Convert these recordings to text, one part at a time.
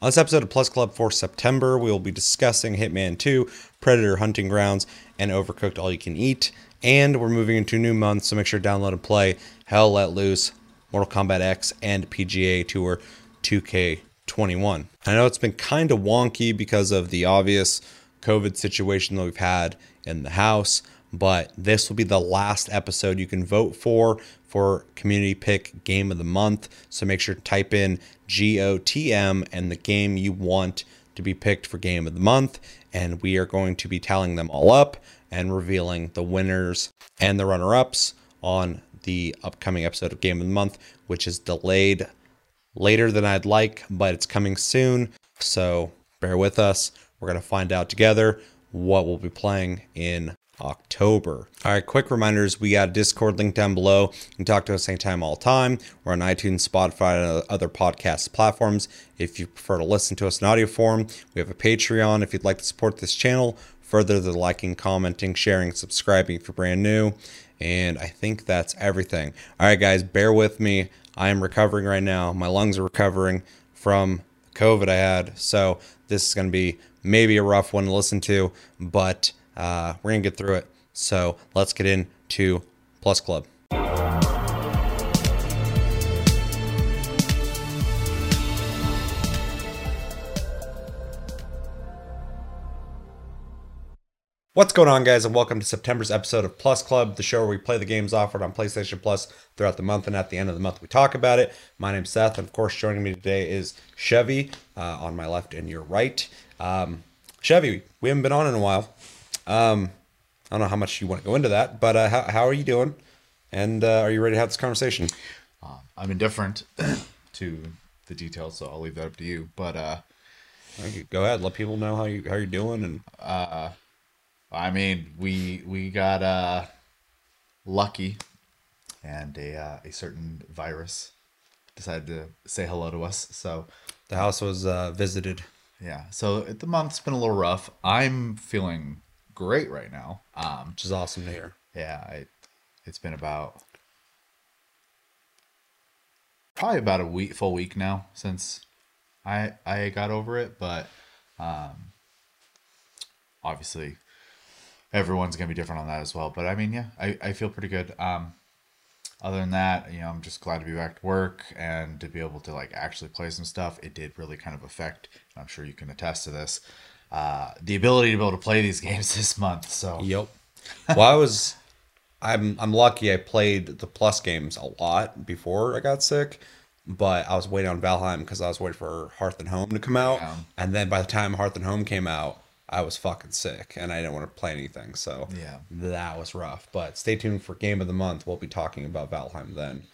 On this episode of Plus Club for September, we will be discussing Hitman 2, Predator Hunting Grounds, and Overcooked All You Can Eat. And we're moving into a new month, so make sure to download and play Hell Let Loose, Mortal Kombat X, and PGA Tour 2K21. I know it's been kind of wonky because of the obvious COVID situation that we've had in the house, but this will be the last episode you can vote for for community pick game of the month. So make sure to type in GOTM and the game you want to be picked for game of the month. And we are going to be tallying them all up and revealing the winners and the runner ups on the upcoming episode of Game of the Month, which is delayed later than I'd like, but it's coming soon. So bear with us. We're going to find out together what we'll be playing in October. All right, quick reminders we got a Discord link down below. You can talk to us anytime, all time. We're on iTunes, Spotify, and other podcast platforms. If you prefer to listen to us in audio form, we have a Patreon if you'd like to support this channel. Further, the liking, commenting, sharing, subscribing if you're brand new. And I think that's everything. All right, guys, bear with me. I am recovering right now. My lungs are recovering from COVID I had. So this is going to be maybe a rough one to listen to, but uh, we're going to get through it. So let's get into Plus Club. What's going on, guys, and welcome to September's episode of Plus Club, the show where we play the games offered on PlayStation Plus throughout the month, and at the end of the month, we talk about it. My name's Seth, and of course, joining me today is Chevy uh, on my left and your right. Um, Chevy, we haven't been on in a while. Um, I don't know how much you want to go into that, but uh, how, how are you doing? And uh, are you ready to have this conversation? Um, I'm indifferent to the details, so I'll leave that up to you. But uh, Go ahead, let people know how you how you're doing, and I mean, we we got uh, lucky, and a uh, a certain virus decided to say hello to us. So the house was uh, visited. yeah, so the month's been a little rough. I'm feeling great right now. Um, which is awesome to hear. yeah, I, it's been about probably about a week, full week now since I I got over it, but um, obviously everyone's gonna be different on that as well. But I mean, yeah, I, I feel pretty good. Um, other than that, you know, I'm just glad to be back to work and to be able to like actually play some stuff. It did really kind of affect. I'm sure you can attest to this. Uh, the ability to be able to play these games this month. So Yep. Well, I was, I'm I'm lucky. I played the plus games a lot before I got sick, but I was waiting on Valheim because I was waiting for Hearth and Home to come out, Yeah. and then by the time Hearth and Home came out, I was fucking sick and I didn't want to play anything. So Yeah. that was rough. But stay tuned for Game of the Month. We'll be talking about Valheim then.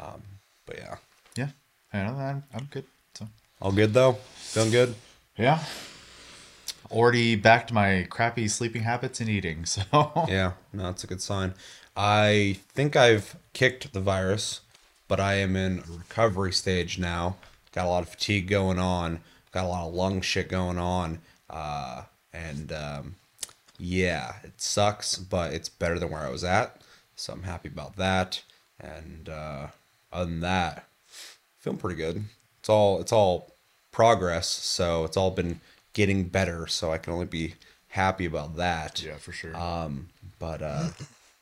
Um, but yeah, yeah, I know I'm, I'm good. So all good though. Feeling good. yeah, already back to my crappy sleeping habits and eating. So Yeah, no, that's a good sign. I think I've kicked the virus, but I am in recovery stage now. Got a lot of fatigue going on. Got a lot of lung shit going on. Uh, and um, yeah, it sucks, but it's better than where I was at. So I'm happy about that. And uh, other than that, feeling pretty good. It's all it's all progress, so it's all been getting better. So I can only be happy about that. yeah, for sure. Um, but uh,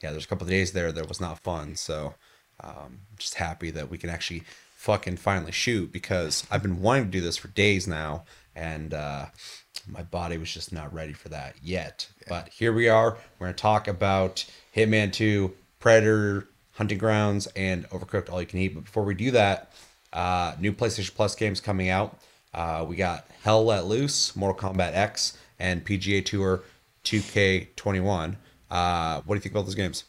yeah, there's a couple of days there that was not fun. So um, just happy that we can actually fucking finally shoot because I've been wanting to do this for days now, and uh, my body was just not ready for that yet. But here we are. We're gonna talk about Hitman 2, Predator, Hunting Grounds, and Overcooked All You Can Eat. But before we do that, uh, new PlayStation Plus games coming out. Uh, we got Hell Let Loose, Mortal Kombat X, and PGA Tour 2K21. Uh, what do you think about those games?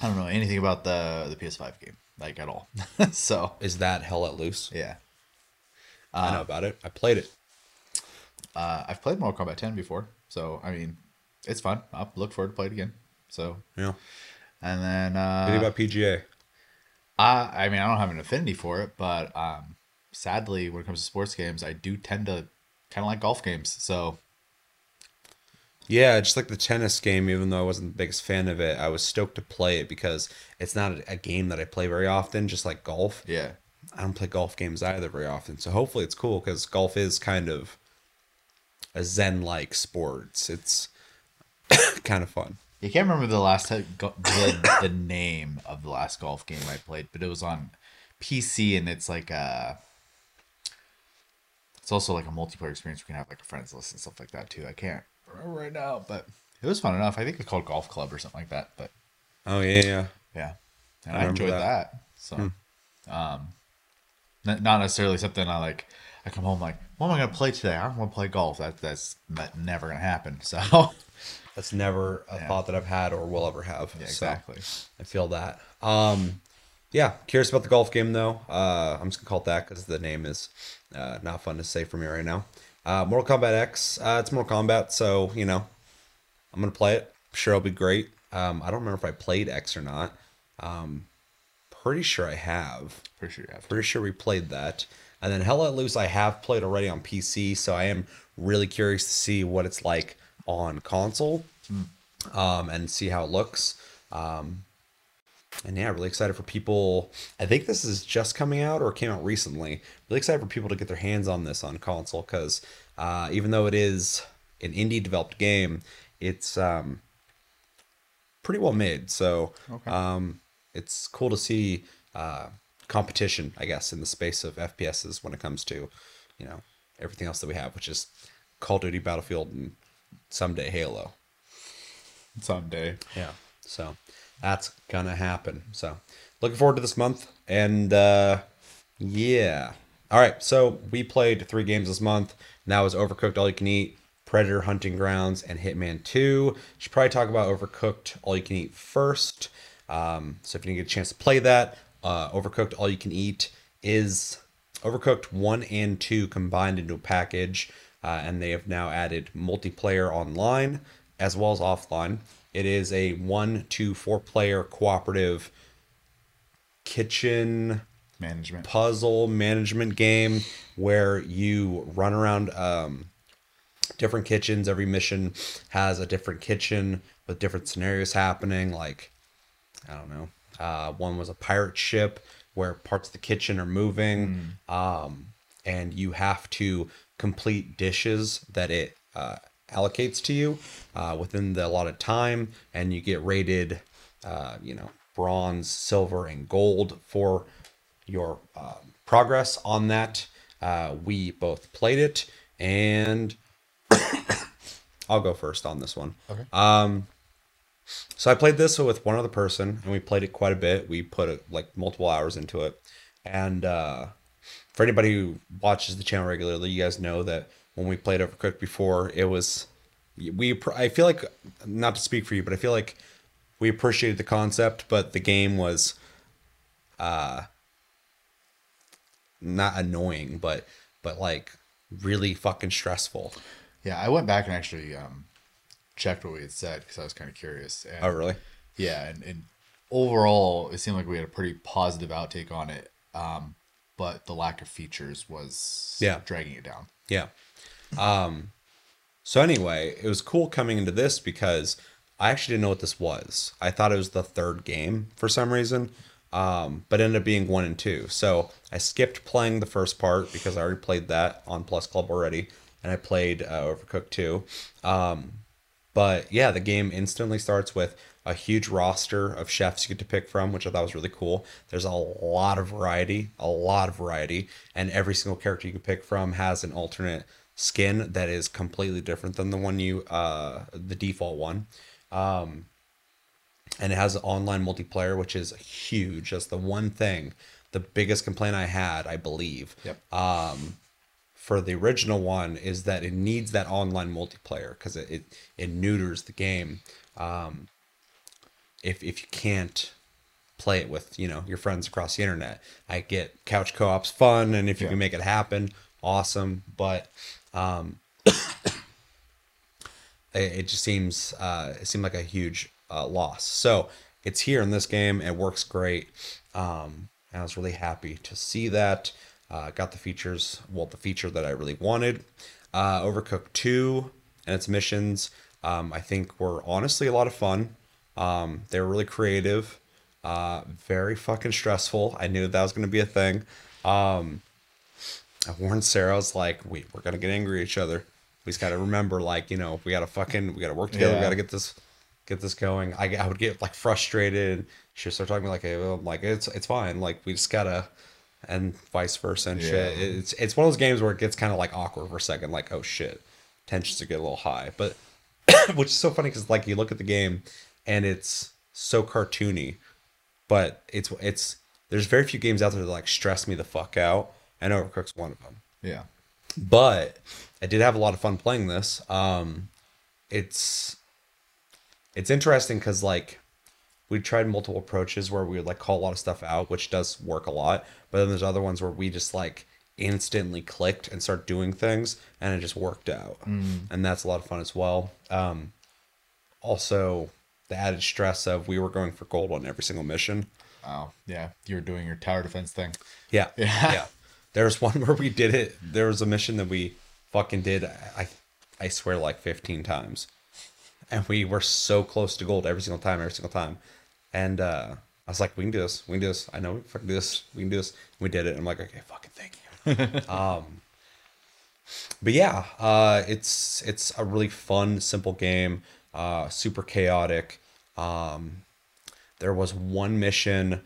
I don't know anything about the the PS5 game like at all. so Is that Hell Let Loose? yeah, I know about it. I played it. uh, I've played Mortal Kombat 10 before, so I mean, it's fun. I'll look forward to play it again. So Yeah. and then What uh, think about PGA? I I mean I don't have an affinity for it, but um, sadly when it comes to sports games, I do tend to kind of like golf games. So Yeah, just like the tennis game, even though I wasn't the biggest fan of it, I was stoked to play it because it's not a, a game that I play very often, just like golf. yeah, I don't play golf games either very often. So hopefully it's cool because golf is kind of a zen like sport. It's kind of fun. You can't remember the last time the, the name of the last golf game I played, but it was on PC and it's like a. It's also like a multiplayer experience. We can have like a friends list and stuff like that too. I can't remember right now, but it was fun enough. I think it's called Golf Club or something like that. But Oh yeah, yeah. yeah, and I I, enjoyed that. that. So, um, n- not necessarily something I like. I come home like, what am I gonna play today? I don't want to play golf. That that's never gonna happen. So That's never a Yeah. thought that I've had or will ever have. yeah, So, exactly. I feel that. Um, yeah, curious about the golf game though. Uh, I'm just gonna call it that because the name is uh, not fun to say for me right now. Uh, Mortal Kombat X. Uh, it's Mortal Kombat, so you know, I'm gonna play it. sure, it'll be great. Um, I don't remember if I played X or not. Um, pretty sure I have. Pretty sure you have. Pretty sure we played that. And then Hell Let Loose, I have played already on PC, so I am really curious to see what it's like on console um, and see how it looks. Um, and yeah, really excited for people. I think this is just coming out or came out recently. Really excited for people to get their hands on this on console because uh, even though it is an indie developed game, it's um, pretty well made. So Okay. um, it's cool to see uh, competition, I guess, in the space of FPSs when it comes to you know everything else that we have, which is Call of Duty, Battlefield, and someday Halo. Someday. Yeah. So that's gonna happen. So looking forward to this month. And uh yeah. All right. So we played three games this month. And that was Overcooked All You Can Eat, Predator Hunting Grounds, and Hitman 2. Should probably talk about Overcooked All You Can Eat first. Um, so if you didn't get a chance to play that, uh, Overcooked All You Can Eat is Overcooked 1 and 2 combined into a package, uh, and they have now added multiplayer online as well as offline. It is a 1 to 4 player cooperative kitchen Management. puzzle management game where you run around um, different kitchens. Every mission has a different kitchen with different scenarios happening. Like, I don't know. Uh, one was a pirate ship where parts of the kitchen are moving, um, and you have to complete dishes that it uh, allocates to you uh, within the allotted time, and you get rated, uh, you know, bronze, silver, and gold for your uh, progress on that. Uh, we both played it, and I'll go first on this one. Okay. Um, So I played this with one other person, and we played it quite a bit. We put uh, like multiple hours into it, and uh, for anybody who watches the channel regularly, you guys know that when we played Overcooked before, it was we. I feel like not to speak for you, but I feel like we appreciated the concept, but the game was uh not annoying, but but like really fucking stressful. Yeah, I went back and actually um, checked what we had said because I was kind of curious. And, Oh, really? Yeah, and, and overall, it seemed like we had a pretty positive outtake on it. Um, but the lack of features was Yeah. dragging it down. Yeah. Um so anyway, it was cool coming into this because I actually didn't know what this was. I thought it was the third game for some reason. Um, but ended up being one and two. So I skipped playing the first part because I already played that on Plus Club already, and I played uh, Overcooked 2. Um, but yeah, the game instantly starts with a huge roster of chefs you get to pick from, which I thought was really cool. There's a lot of variety, a lot of variety, and every single character you can pick from has an alternate skin that is completely different than the one you, uh, the default one. Um, and it has online multiplayer, which is huge. That's the one thing, the biggest complaint I had, I believe Yep. Um for the original one is that it needs that online multiplayer because it, it it neuters the game um if if you can't play it with you know your friends across the internet i get couch co-ops fun and if you Yeah. can make it happen awesome but um it, it just seems uh it seemed like a huge uh, loss. So it's here in this game. It works great. Um i was really happy to see that. Uh got the features well the feature that i really wanted. Uh overcooked 2 and its missions um i think were honestly a lot of fun. Um they were really creative uh very fucking stressful. I knew that was going to be a thing. Um, I warned Sarah. I was like, "We we're gonna get angry at each other. We just gotta remember, like, you know, we gotta fucking, we gotta work together. We gotta get this, get this going." I, I would get like frustrated. She would start talking to me like, "Hey, well, like it's it's fine. Like we just gotta." And vice versa and shit. It's it's one of those games where it gets kind of like awkward for a second. Like, oh shit, tensions to get a little high. But which is so funny because like you look at the game and it's so cartoony, but it's it's there's very few games out there that like stress me the fuck out, and Overcooked's one of them. Yeah. But I did have a lot of fun playing this. Um, it's it's interesting because like we tried multiple approaches where we would like call a lot of stuff out, which does work a lot. But then there's other ones where we just like instantly clicked and start doing things, and it just worked out, and that's a lot of fun as well. Um, also, the added stress of we were going for gold on every single mission. Oh, yeah. You're doing your tower defense thing. Yeah. Yeah. Yeah. There was one where we did it. There was a mission that we fucking did. I, I swear, like 15 times. And we were so close to gold every single time, every single time. And uh, I was like, we can do this. We can do this. I know we can fucking do this. We can do this. we did it. I'm like, okay, fucking thank you. um, but yeah, uh, it's it's a really fun, simple game. Uh, super chaotic. Um, there was one mission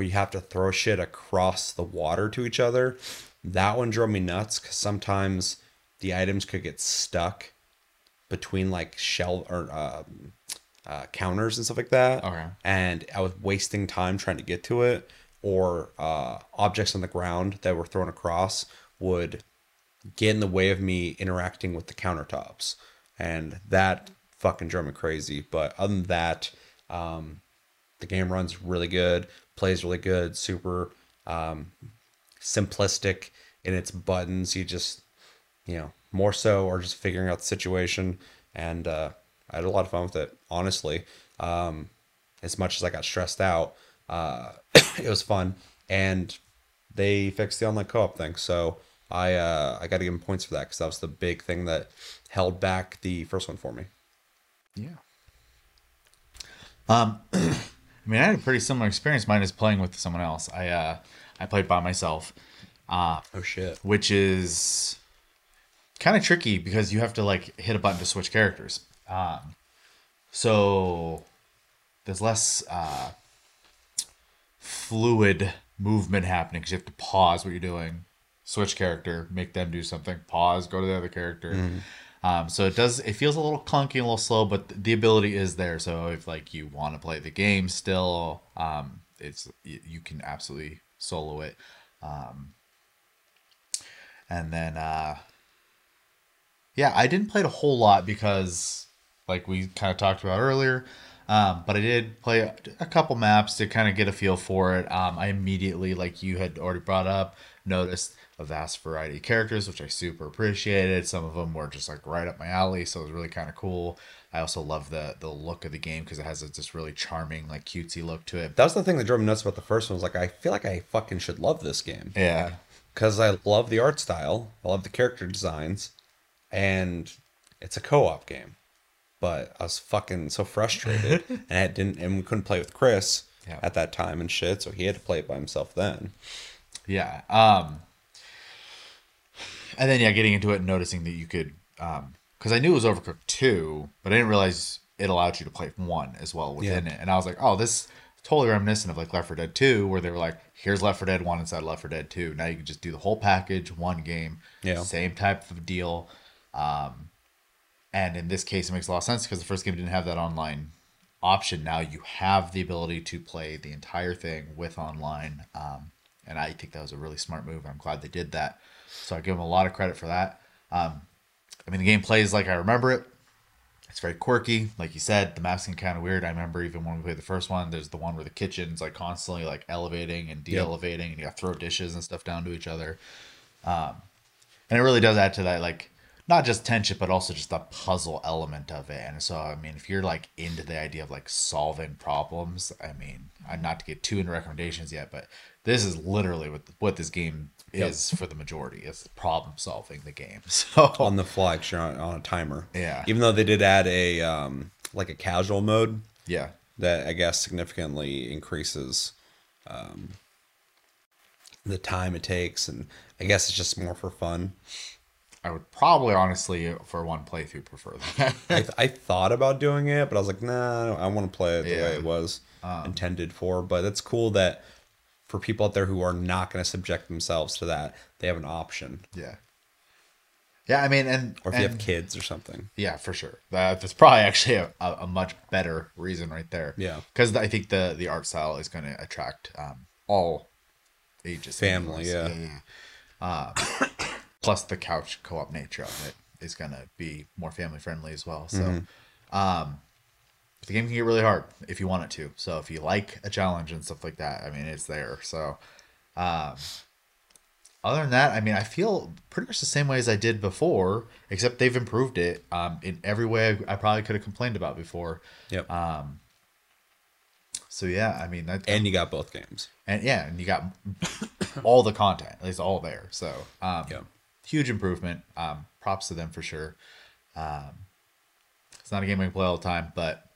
where you have to throw shit across the water to each other. That one drove me nuts because sometimes the items could get stuck between like shell or um, uh, counters and stuff like that. Okay. And I was wasting time trying to get to it, or uh, objects on the ground that were thrown across would get in the way of me interacting with the countertops. And that fucking drove me crazy. But other than that, um, the game runs really good, plays really good, super um, simplistic in its buttons. You just, you know, more so or just figuring out the situation. And uh, I had a lot of fun with it, honestly. Um, as much as I got stressed out, uh, it was fun. And they fixed the online co-op thing, so I uh, I got to give them points for that because that was the big thing that held back the first one for me. Yeah. Um, I mean, I had a pretty similar experience. Mine is playing with someone else. I uh, I played by myself, uh, Oh shit! which is kind of tricky because you have to like hit a button to switch characters. Um, so there's less uh, fluid movement happening because you have to pause what you're doing, switch character, make them do something, pause, go to the other character. Um, so it does. It feels a little clunky, a little slow, but the ability is there. So if like you want to play the game still, um, it's you can absolutely solo it. Um, and then uh, yeah, I didn't play it a whole lot because like we kind of talked about earlier. Um, but I did play a, couple maps to kind of get a feel for it. Um, I immediately, like you had already brought up, noticed a vast variety of characters, which I super appreciated. Some of them were just like right up my alley, so it was really kind of cool. I also love the the look of the game because it has this really charming, like cutesy look to it. That was the thing that drove me nuts about the first one. Was like I feel like I fucking should love this game Yeah, because I love the art style, I love the character designs, and it's a co-op game. But I was fucking so frustrated, and I didn't, and we couldn't play with Chris Yeah. at that time and shit. So he had to play it by himself then. Yeah. Um and then yeah, getting into it and noticing that you could um because I knew it was Overcooked 2, but I didn't realize it allowed you to play one as well within Yeah. it. And I was like, oh, this totally reminiscent of like Left 4 Dead 2, where they were like, here's Left 4 Dead 1 inside Left 4 Dead 2. Now you can just do the whole package, one game, Yeah. same type of deal. Um and in this case it makes a lot of sense because the first game didn't have that online option. Now you have the ability to play the entire thing with online. Um, and I think that was a really smart move. I'm glad they did that. So I give them a lot of credit for that. Um, I mean, the game plays like I remember it. It's very quirky, like you said. The maps can kind of weird. I remember even when we played the first one. There's the one where the kitchen's like constantly like elevating and de-elevating, and you got to throw dishes and stuff down to each other. Um, and it really does add to that like not just tension but also just the puzzle element of it and so i mean if you're like into the idea of like solving problems i mean i'm not to get too into recommendations yet but this is literally what what this game is for the majority it's problem solving the game so on the fly 'cause you're on, on a timer. Yeah. Even though they did add a um like a casual mode yeah that I guess significantly increases um the time it takes, and I guess it's just more for fun. I would probably honestly for one playthrough prefer that. I, I thought about doing it, but I was like, nah, I want to play it the Yeah. way it was intended for. But it's cool that for people out there who are not going to subject themselves to that, they have an option. yeah. Yeah, I mean, and Or if you have kids or something. Yeah, for sure. That, that's probably actually a, a, much better reason right there. Yeah. because I think the the art style is going to attract um, all ages, Family, yeah. yeah. Uh, plus, the couch co-op nature of it is going to be more family friendly as well. So, Mm-hmm. um, the game can get really hard if you want it to. So, if you like a challenge and stuff like that, I mean, it's there. So, um, other than that, I mean, I feel pretty much the same way as I did before, except they've improved it um, in every way I, I probably could have complained about before. Yep. So yeah, I mean, that, and you got both games. and yeah, and you got all the content. It's all there. So um, Yeah. huge improvement. Um, props to them for sure. Um, it's not a game I can play all the time, but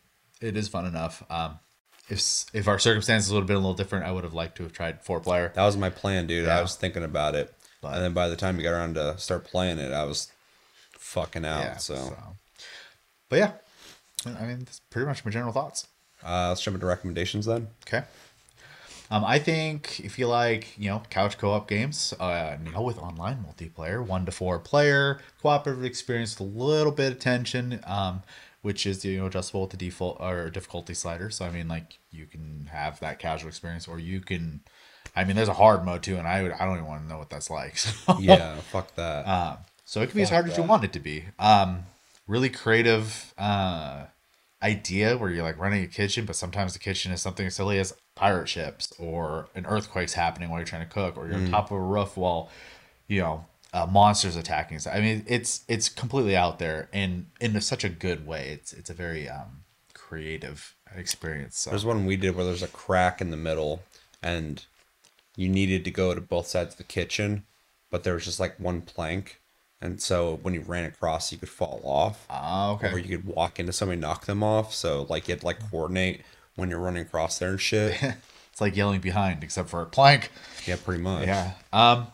it is fun enough. Um, if if our circumstances would have been a little different, I would have liked to have tried four player. That was my plan, dude. Yeah. I was thinking about it. But- and then by the time you got around to start playing it, I was fucking out. Yeah. so, so, but yeah, I mean, that's pretty much my general thoughts. Uh, let's jump into recommendations then. Okay. Um, I think if you like, you know, couch co-op games, uh, you know, with online multiplayer, one to four player, cooperative experience with a little bit of tension, um, which is you know adjustable with the default or difficulty slider. So I mean, like you can have that casual experience, or you can. I mean, there's a hard mode too, and I would, I don't even want to know what that's like. So. Yeah, fuck that. Um, so it can be as hard as you want it to be. Um, really creative uh, idea where you're like running a kitchen, but sometimes the kitchen is something as silly as pirate ships or an earthquake's happening while you're trying to cook, or you're on top of a roof while you know uh, monsters attacking. So I mean, it's it's completely out there and in such a good way. It's it's a very um, creative experience. So There's one we did where there's a crack in the middle, and you needed to go to both sides of the kitchen, but there was just like one plank, and so when you ran across, you could fall off, Ah, okay. or you could walk into somebody, knock them off. So like you had to like coordinate when you're running across there and shit. It's like yelling behind, except for a plank. yeah, pretty much. Yeah. Um,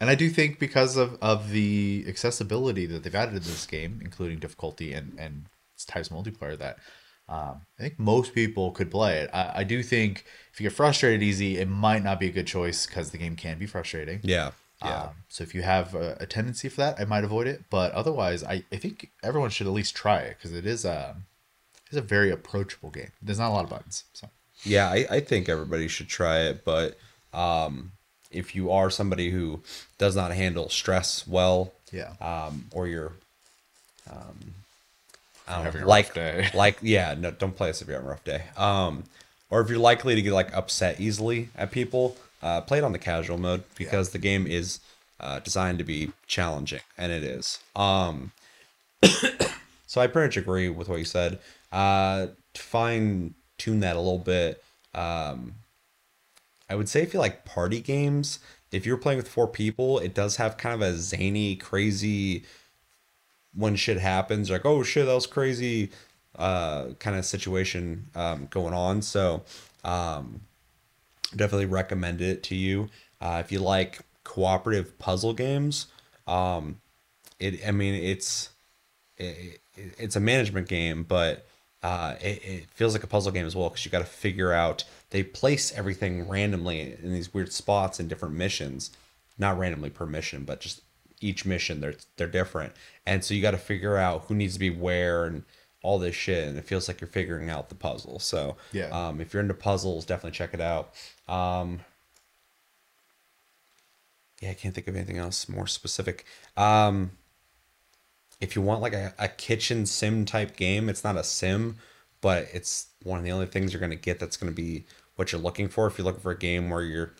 and I do think because of, of the accessibility that they've added to this game, including difficulty and, and types of multiplayer, that um, I think most people could play it. I, I do think if you get frustrated easy, it might not be a good choice because the game can be frustrating. Yeah. Yeah. Um, so if you have a, a tendency for that, I might avoid it. But otherwise, I, I think everyone should at least try it because it is a, it's a very approachable game. There's not a lot of buttons. So Yeah, I, I think everybody should try it, but um, if you are somebody who does not handle stress well, yeah. um, or you're um, I don't know, like day. like yeah, no, don't play this if you're having a rough day. Um, or if you're likely to get like upset easily at people, uh, play it on the casual mode because the game is uh, designed to be challenging, and it is. Um, so I pretty much agree with what you said. Uh, to fine tune that a little bit, um, I would say if you like party games, if you're playing with four people, it does have kind of a zany, crazy when shit happens, like, oh shit, that was crazy uh kind of situation um going on. So um definitely recommend it to you. Uh if you like cooperative puzzle games, um it I mean it's it, it- it's a management game, but uh, it, it feels like a puzzle game as well because you got to figure out. They place everything randomly in these weird spots in different missions, not randomly per mission, but just each mission they're they're different, and so you got to figure out who needs to be where and all this shit, and it feels like you're figuring out the puzzle. So Yeah. um, if you're into puzzles, definitely check it out. Um, yeah, I can't think of anything else more specific. Um, if you want like a, a kitchen sim type game, it's not a sim, but it's one of the only things you're gonna get that's gonna be what you're looking for. If you're looking for a game where you're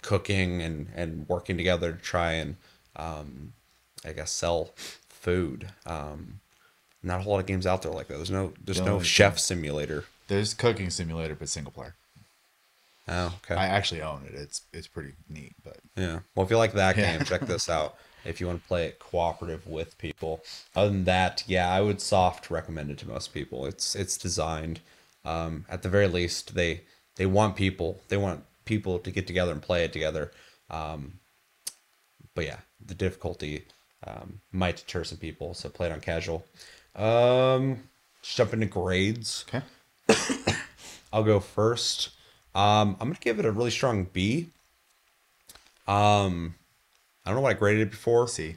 cooking and and working together to try and um, I guess sell food. Um, not a whole lot of games out there like that. There's no there's The no only chef simulator. There's cooking simulator, but single player. Oh, okay. I actually own it. It's it's pretty neat, but Yeah. Well, if you like that Yeah. game, check this out. If you want to play it cooperative with people. Other than that, yeah, I would soft recommend it to most people. It's it's designed, um, at the very least, they they want people. They want people to get together and play it together. Um, but yeah, the difficulty um, might deter some people, so play it on casual. Um, just jump into grades. Okay. I'll go first. Um, I'm gonna give it a really strong B. Um, I don't know what I graded it before. C.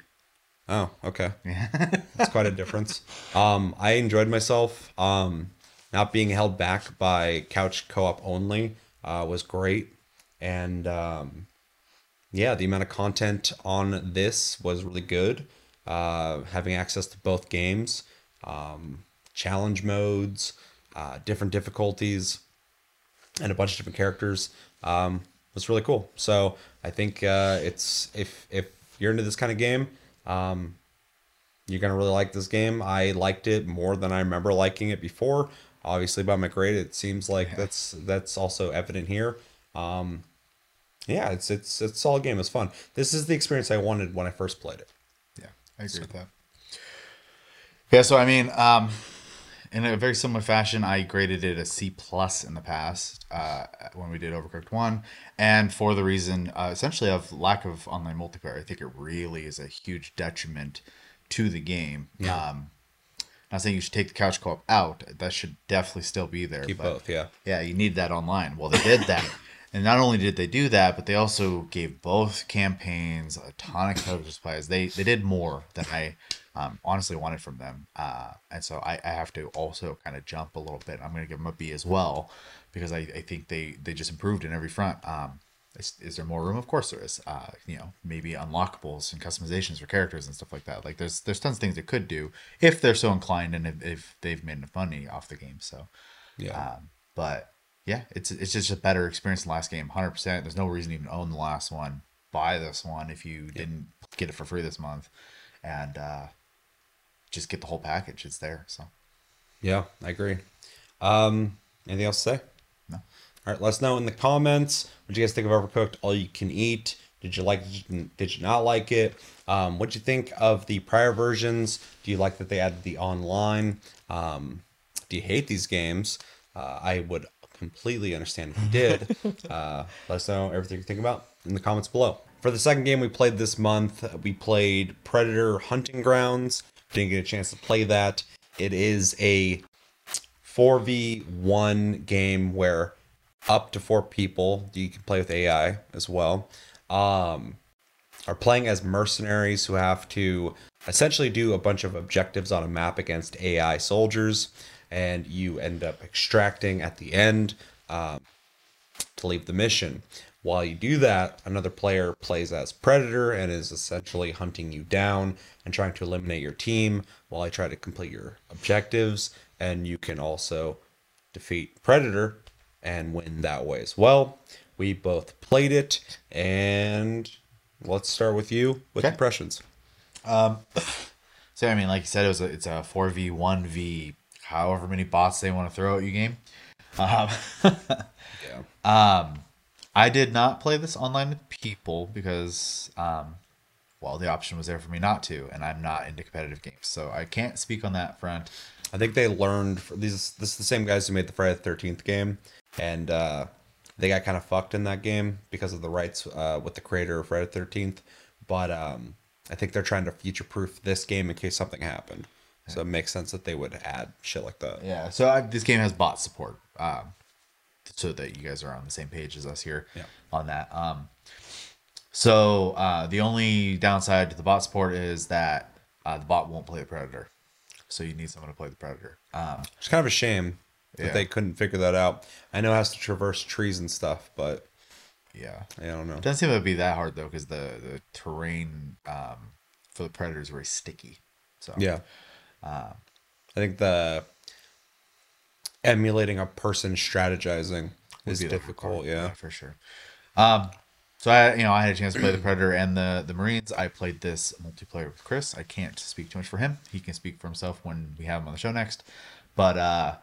Oh, okay. Yeah. That's quite a difference. Um, I enjoyed myself. Um, not being held back by couch co-op only uh, was great, and um, yeah, the amount of content on this was really good. Uh, having access to both games, um, challenge modes, uh, different difficulties, and a bunch of different characters um, was really cool. So I think uh, it's if if you're into this kind of game, um, you're gonna really like this game. I liked it more than I remember liking it before. Obviously, by my grade, it seems like that's that's also evident here. Um, yeah, it's it's it's a solid game. It's fun. This is the experience I wanted when I first played it. Yeah, I agree with that. Yeah, so I mean, um, in a very similar fashion, I graded it a C plus in the past uh, when we did Overcooked One, and for the reason uh, essentially of lack of online multiplayer. I think it really is a huge detriment to the game. Um, not saying you should take the couch co-op out. That should definitely still be there. Keep both, yeah. yeah, you need that online. Well, they did that. and not only did they do that, but they also gave both campaigns a ton of character supplies. They they did more than I um, honestly wanted from them. Uh, and so I, I have to also kind of jump a little bit. I'm going to give them a B as well because I, I think they, they just improved in every front. Um, is, is there more room? Of course there is. Uh, you know, maybe unlockables and customizations for characters and stuff like that. Like there's there's tons of things they could do if they're so inclined and if, if they've made enough money off the game. So Yeah. um, but yeah, it's it's just a better experience than the last game. Hundred percent. There's no reason to even own the last one. Buy this one if you didn't get it for free this month, and uh, just get the whole package. It's there. So Yeah, I agree. Um, anything else to say? All right, let us know in the comments. What you guys think of Overcooked All You Can Eat? Did you like it? Did you not like it? Um, what do you think of the prior versions? Do you like that they added the online? Um, do you hate these games? Uh, I would completely understand if you did. uh, let us know everything you think about in the comments below. For the second game we played this month, we played Predator Hunting Grounds. Didn't get a chance to play that. It is a 4v1 game where up to four people, you can play with AI as well, um, are playing as mercenaries who have to essentially do a bunch of objectives on a map against AI soldiers, and you end up extracting at the end um, to leave the mission. While you do that, another player plays as Predator and is essentially hunting you down and trying to eliminate your team while I try to complete your objectives. And you can also defeat Predator and win that way as well. We both played it, and let's start with you with Okay. impressions. so I mean, like you said, it was a, it's a four v one v however many bots they want to throw at you game. Um, Yeah. Um, I did not play this online with people because, um, well, the option was there for me not to, and I'm not into competitive games, so I can't speak on that front. I think they learned these. This is the same guys who made the Friday the Thirteenth game, and uh, they got kind of fucked in that game because of the rights uh, with the creator of Friday the Thirteenth. But um, I think they're trying to future-proof this game in case something happened. So it makes sense that they would add shit like that. Yeah, so I, this game has bot support, um, so that you guys are on the same page as us here Yeah. on that. Um, so uh, the only downside to the bot support is that uh, the bot won't play the predator, so you need someone to play the predator. Um, It's kind of a shame that Yeah. they couldn't figure that out. I know it has to traverse trees and stuff, but yeah, I don't know. doesn't seem to be that hard though, because the the terrain um, for the predator is very sticky. So Yeah. I think the emulating a person strategizing is be the hard difficult. part. Yeah. for sure. Um, so I, you know, I had a chance to play the Predator and the the Marines. I played this multiplayer with Chris. I can't speak too much for him. He can speak for himself when we have him on the show next. But uh,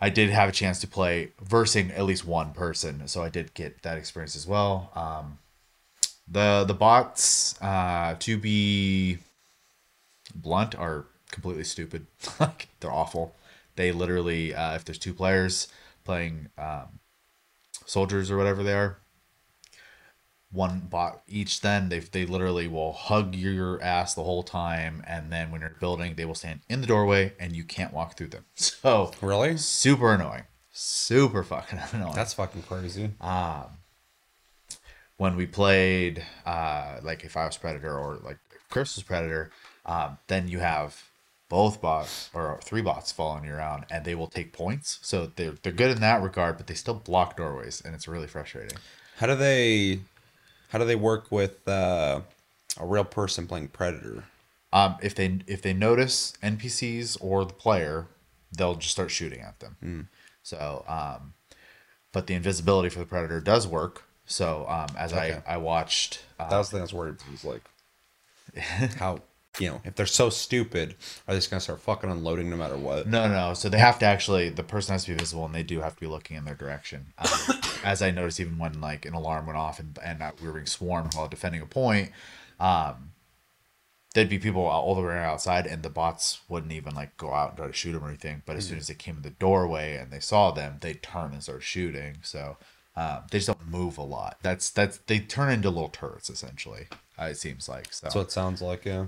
I did have a chance to play versing at least one person, so I did get that experience as well. Um, the the bots, uh, to be blunt, are completely stupid. like they're awful. They literally, uh, if there's two players playing um, soldiers or whatever they are. One bot each. Then they they literally will hug your ass the whole time, and then when you're building, they will stand in the doorway, and you can't walk through them. So Really? super annoying, super fucking annoying. That's fucking crazy. um when we played uh like if I was Predator or like Chris was Predator, um, then you have both bots or three bots following you around and they will take points. So they're they're good in that regard, but they still block doorways and it's really frustrating. How do they how do they work with uh, a real person playing Predator? Um, if they if they notice NPCs or the player, they'll just start shooting at them. So, um, but the invisibility for the predator does work. So, um, as Okay. I I watched, uh, That was the thing I was worried about. Was like how you know if they're so stupid, are they just gonna start fucking unloading no matter what? No, no. So they have to actually, the person has to be visible, and they do have to be looking in their direction. Um, as I noticed, even when like an alarm went off and and we were being swarmed while defending a point, um, there'd be people all the way outside, and the bots wouldn't even like go out and try to shoot them or anything. But as soon as they came in the doorway and they saw them, they turn and start shooting. So um, they just don't move a lot. That's that's they turn into little turrets essentially. Uh, it seems like so. That's what it sounds like. Yeah.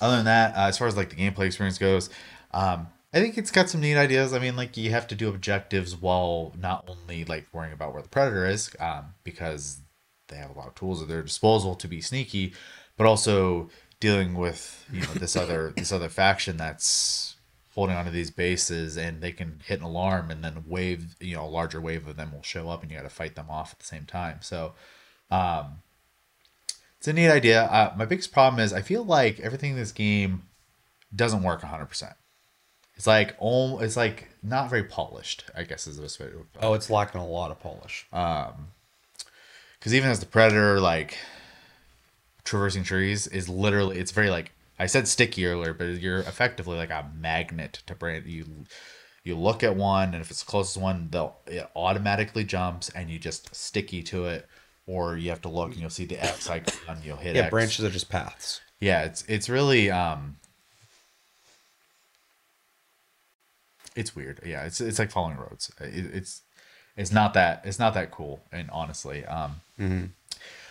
other than that, uh, as far as like the gameplay experience goes, um, I think it's got some neat ideas. I mean, like you have to do objectives while not only like worrying about where the predator is, um, because they have a lot of tools at their disposal to be sneaky, but also dealing with you know this other this other faction that's holding onto these bases and they can hit an alarm and then wave you know a larger wave of them will show up and you got to fight them off at the same time. So um, it's a neat idea. Uh, my biggest problem is I feel like everything in this game doesn't work 100%. It's like oh, it's like not very polished. I guess is the best way to. Oh, it's lacking a lot of polish. Um, Because even as the predator, like traversing trees is literally it's very like I said sticky earlier, but you're effectively like a magnet to brand. You you look at one, and if it's the closest one, they'll it automatically jumps, and you just sticky to it. Or you have to look, and you'll see the X icon. You'll hit yeah, X. branches are just paths. Yeah, it's it's really um it's weird. Yeah, it's it's like following roads. It, it's it's not that it's not that cool and honestly um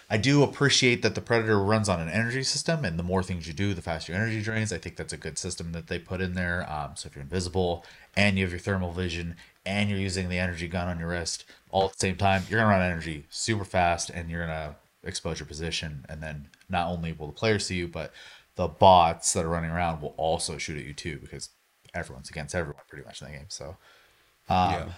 I do appreciate that the Predator runs on an energy system, and the more things you do, the faster your energy drains. I think that's a good system that they put in there. Um, so if you're invisible and you have your thermal vision and you're using the energy gun on your wrist all at the same time, you're gonna run energy super fast, and you're gonna expose your position. And then not only will the player see you, but the bots that are running around will also shoot at you too, because everyone's against everyone pretty much in the game. So yeah.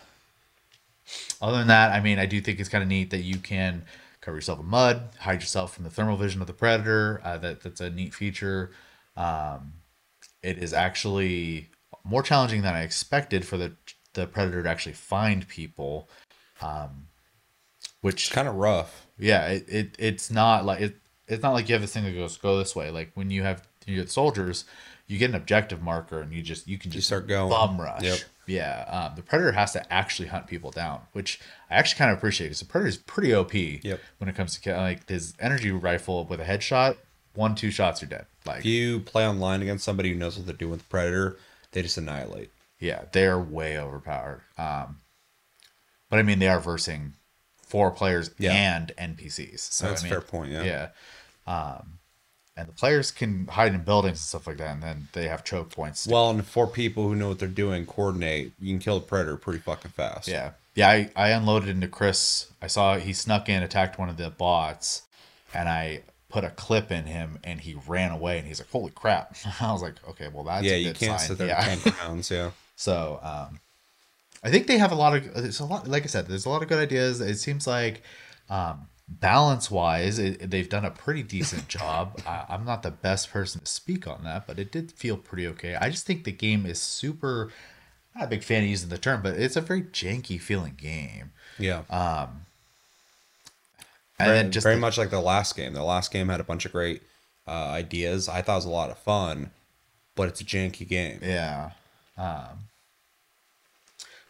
other than that, I mean, I do think it's kind of neat that you can cover yourself in mud, hide yourself from the thermal vision of the predator. Uh, that that's a neat feature. Um, it is actually more challenging than I expected for the the predator to actually find people. Um, which kind of rough. yeah, it, it it's not like it. It's not like you have this thing that goes go this way. Like when you have you have soldiers, you get an objective marker and you just you can just start going. bum rush. Yep. Yeah, um, the predator has to actually hunt people down, which I actually kind of appreciate because the predator is pretty OP. Yep. When it comes to like his energy rifle with a headshot, one two shots are dead. Like If you play online against somebody who knows what they're doing with the Predator, they just annihilate. Yeah, they're way overpowered. Um, but I mean, they are versing four players Yeah. and NPCs. So That's I a mean, fair point, yeah. Yeah. Um, and the players can hide in buildings and stuff like that, and then they have choke points. Well, and for people who know what they're doing, coordinate, you can kill a Predator pretty fucking fast. yeah, yeah. I, I unloaded into Chris. I saw he snuck in, attacked one of the bots, and I put a clip in him, and he ran away. And he's like, "Holy crap!" I was like, "Okay, well that's Yeah, a you can't sign." sit there yeah. tank rounds. Yeah. So um, I think they have a lot of It's a lot like I said there's a lot of good ideas. It seems like um, balance wise it, they've done a pretty decent job. I, I'm not the best person to speak on that, but it did feel pretty okay. I just think the game is super. Not a big fan of using the term, but it's a very janky feeling game. Yeah. And very, then just very the- much like the last game. The last game had a bunch of great uh, ideas. I thought it was a lot of fun, but it's a janky game. Yeah. Um,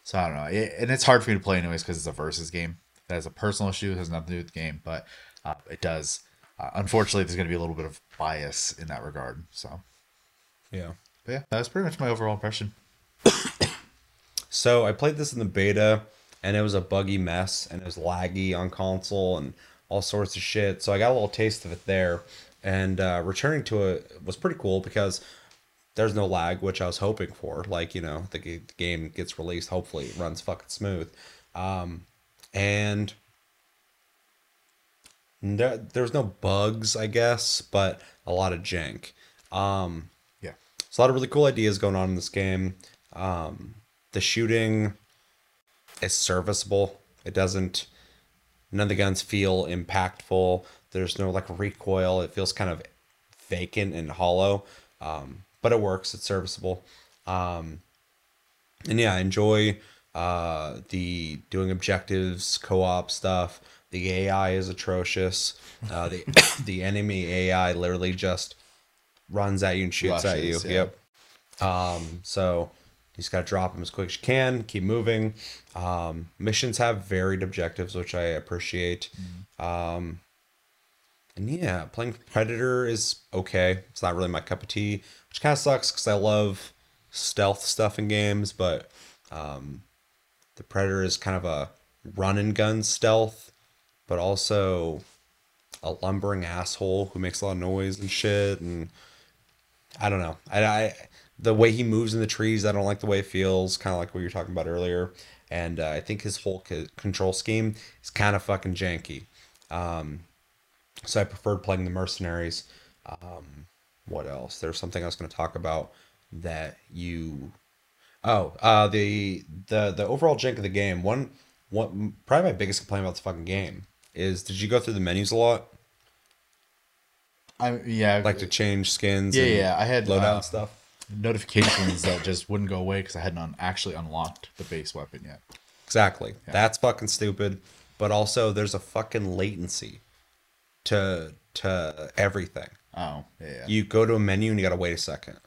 so I don't know, it, and it's hard for me to play anyways because it's a versus game. That has a personal issue. It has nothing to do with the game, but uh, it does. Uh, unfortunately, there's going to be a little bit of bias in that regard. So, Yeah. but yeah, that was pretty much my overall impression. So I played this in the beta, and it was a buggy mess, and it was laggy on console and all sorts of shit. So I got a little taste of it there, and uh, returning to it was pretty cool because there's no lag, which I was hoping for. Like you know, the, the game gets released, hopefully it runs fucking smooth, um, and there, there's no bugs, I guess, but a lot of jank. Um, Yeah. there's a lot of really cool ideas going on in this game. Um, the shooting is serviceable. It doesn't. None of the guns feel impactful. There's no like recoil. It feels kind of vacant and hollow. Um, but it works. It's serviceable. Um, and yeah, I enjoy uh, the doing objectives, co-op stuff. The AI is atrocious. Uh, the the enemy AI literally just runs at you and shoots at you. Yeah. Yep. Um, so you just gotta drop them as quick as you can. Keep moving. Um, missions have varied objectives, which I appreciate. Um, and yeah, playing Predator is okay. It's not really my cup of tea, which kind of sucks because I love stealth stuff in games, but um, the Predator is kind of a run and gun stealth, but also a lumbering asshole who makes a lot of noise and shit. And I don't know. I, I the way he moves in the trees, I don't like the way it feels. Kind of like what you were talking about earlier. And uh, I think his whole c- control scheme is kind of fucking janky. Um, so I preferred playing the mercenaries. Um, what else? There's something I was going to talk about that you. Oh, uh, the the the overall jank of the game. One, one probably my biggest complaint about the fucking game is did you go through the menus a lot? I yeah, Like to change skins? yeah, and yeah. I had loadout uh, stuff. notifications that just wouldn't go away because I hadn't un- actually unlocked the base weapon yet. Exactly. That's fucking stupid. But also, there's a fucking latency to to everything. Oh, yeah. yeah. You go to a menu and you gotta wait a second,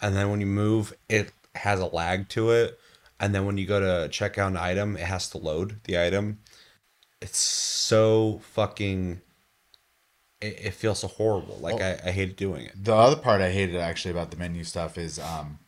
and then when you move, it has a lag to it, and then when you go to check out an item, it has to load the item. It's so fucking. It, it feels so horrible. Like I, I hated doing it. The other part I hated actually about the menu stuff is um,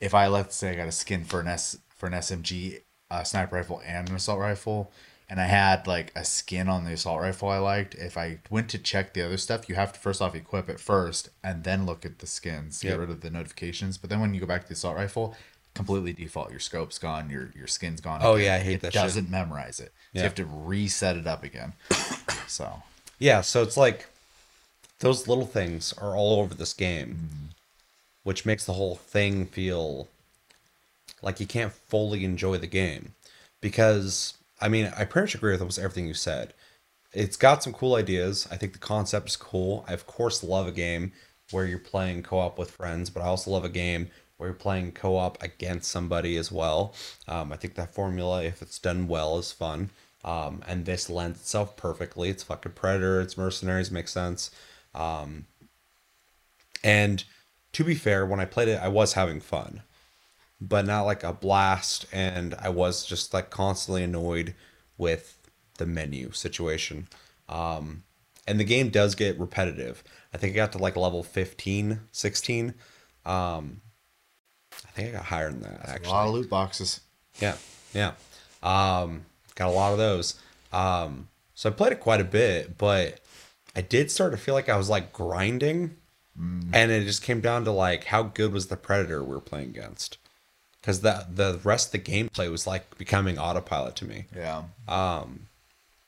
if I let's say I got a skin for an S for an SMG, a sniper rifle, and an assault rifle, and I had like a skin on the assault rifle I liked. If I went to check the other stuff, you have to first off equip it first and then look at the skins, Yep. get rid of the notifications. But then when you go back to the assault rifle, completely default. Your scope's gone. Your your skin's gone. Oh, again. yeah, I hate it that. It doesn't memorize it. So Yeah. you have to reset it up again. so Yeah, so it's like those little things are all over this game, mm-hmm. which makes the whole thing feel like you can't fully enjoy the game. Because, I mean, I pretty much agree with almost everything you said. It's got some cool ideas. I think the concept is cool. I, of course, love a game where you're playing co op with friends, but I also love a game where you're playing co op against somebody as well. Um, I think that formula, if it's done well, is fun. Um, and this lends itself perfectly. It's fucking Predator, it's Mercenaries, makes sense. Um, and to be fair, when I played it, I was having fun, but not like a blast. And I was just like constantly annoyed with the menu situation. Um, and the game does get repetitive. I think I got to like level 15, 16. Um, I think I got higher than that a actually. lot of loot boxes. Yeah, yeah. Um, got a lot of those. Um, so I played it quite a bit, but I did start to feel like I was like grinding, and it just came down to like how good was the predator we were playing against, because the the rest of the gameplay was like becoming autopilot to me. Yeah. Um,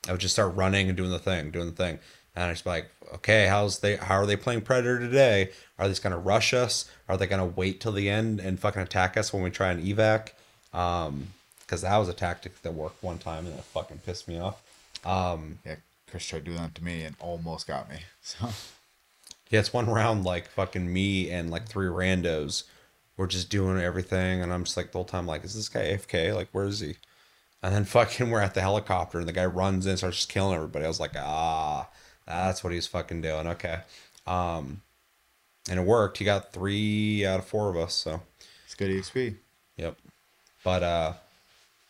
I would just start running and doing the thing, doing the thing. And I just be like, okay, how's they how are they playing Predator today? Are they gonna rush us? Are they gonna wait till the end and fucking attack us when we try an evac? Um, because that was a tactic that worked one time and it fucking pissed me off. Um, Yeah. Chris tried doing that to me and almost got me. So Yeah, it's one round like fucking me and like three randos were just doing everything, and I'm just like the whole time like, is this guy AFK? Like, where is he? And then fucking we're at the helicopter, and the guy runs in, and starts just killing everybody. I was like, ah, that's what he's fucking doing. Okay, um, and it worked. He got three out of four of us. So, it's good EXP. yep. But uh,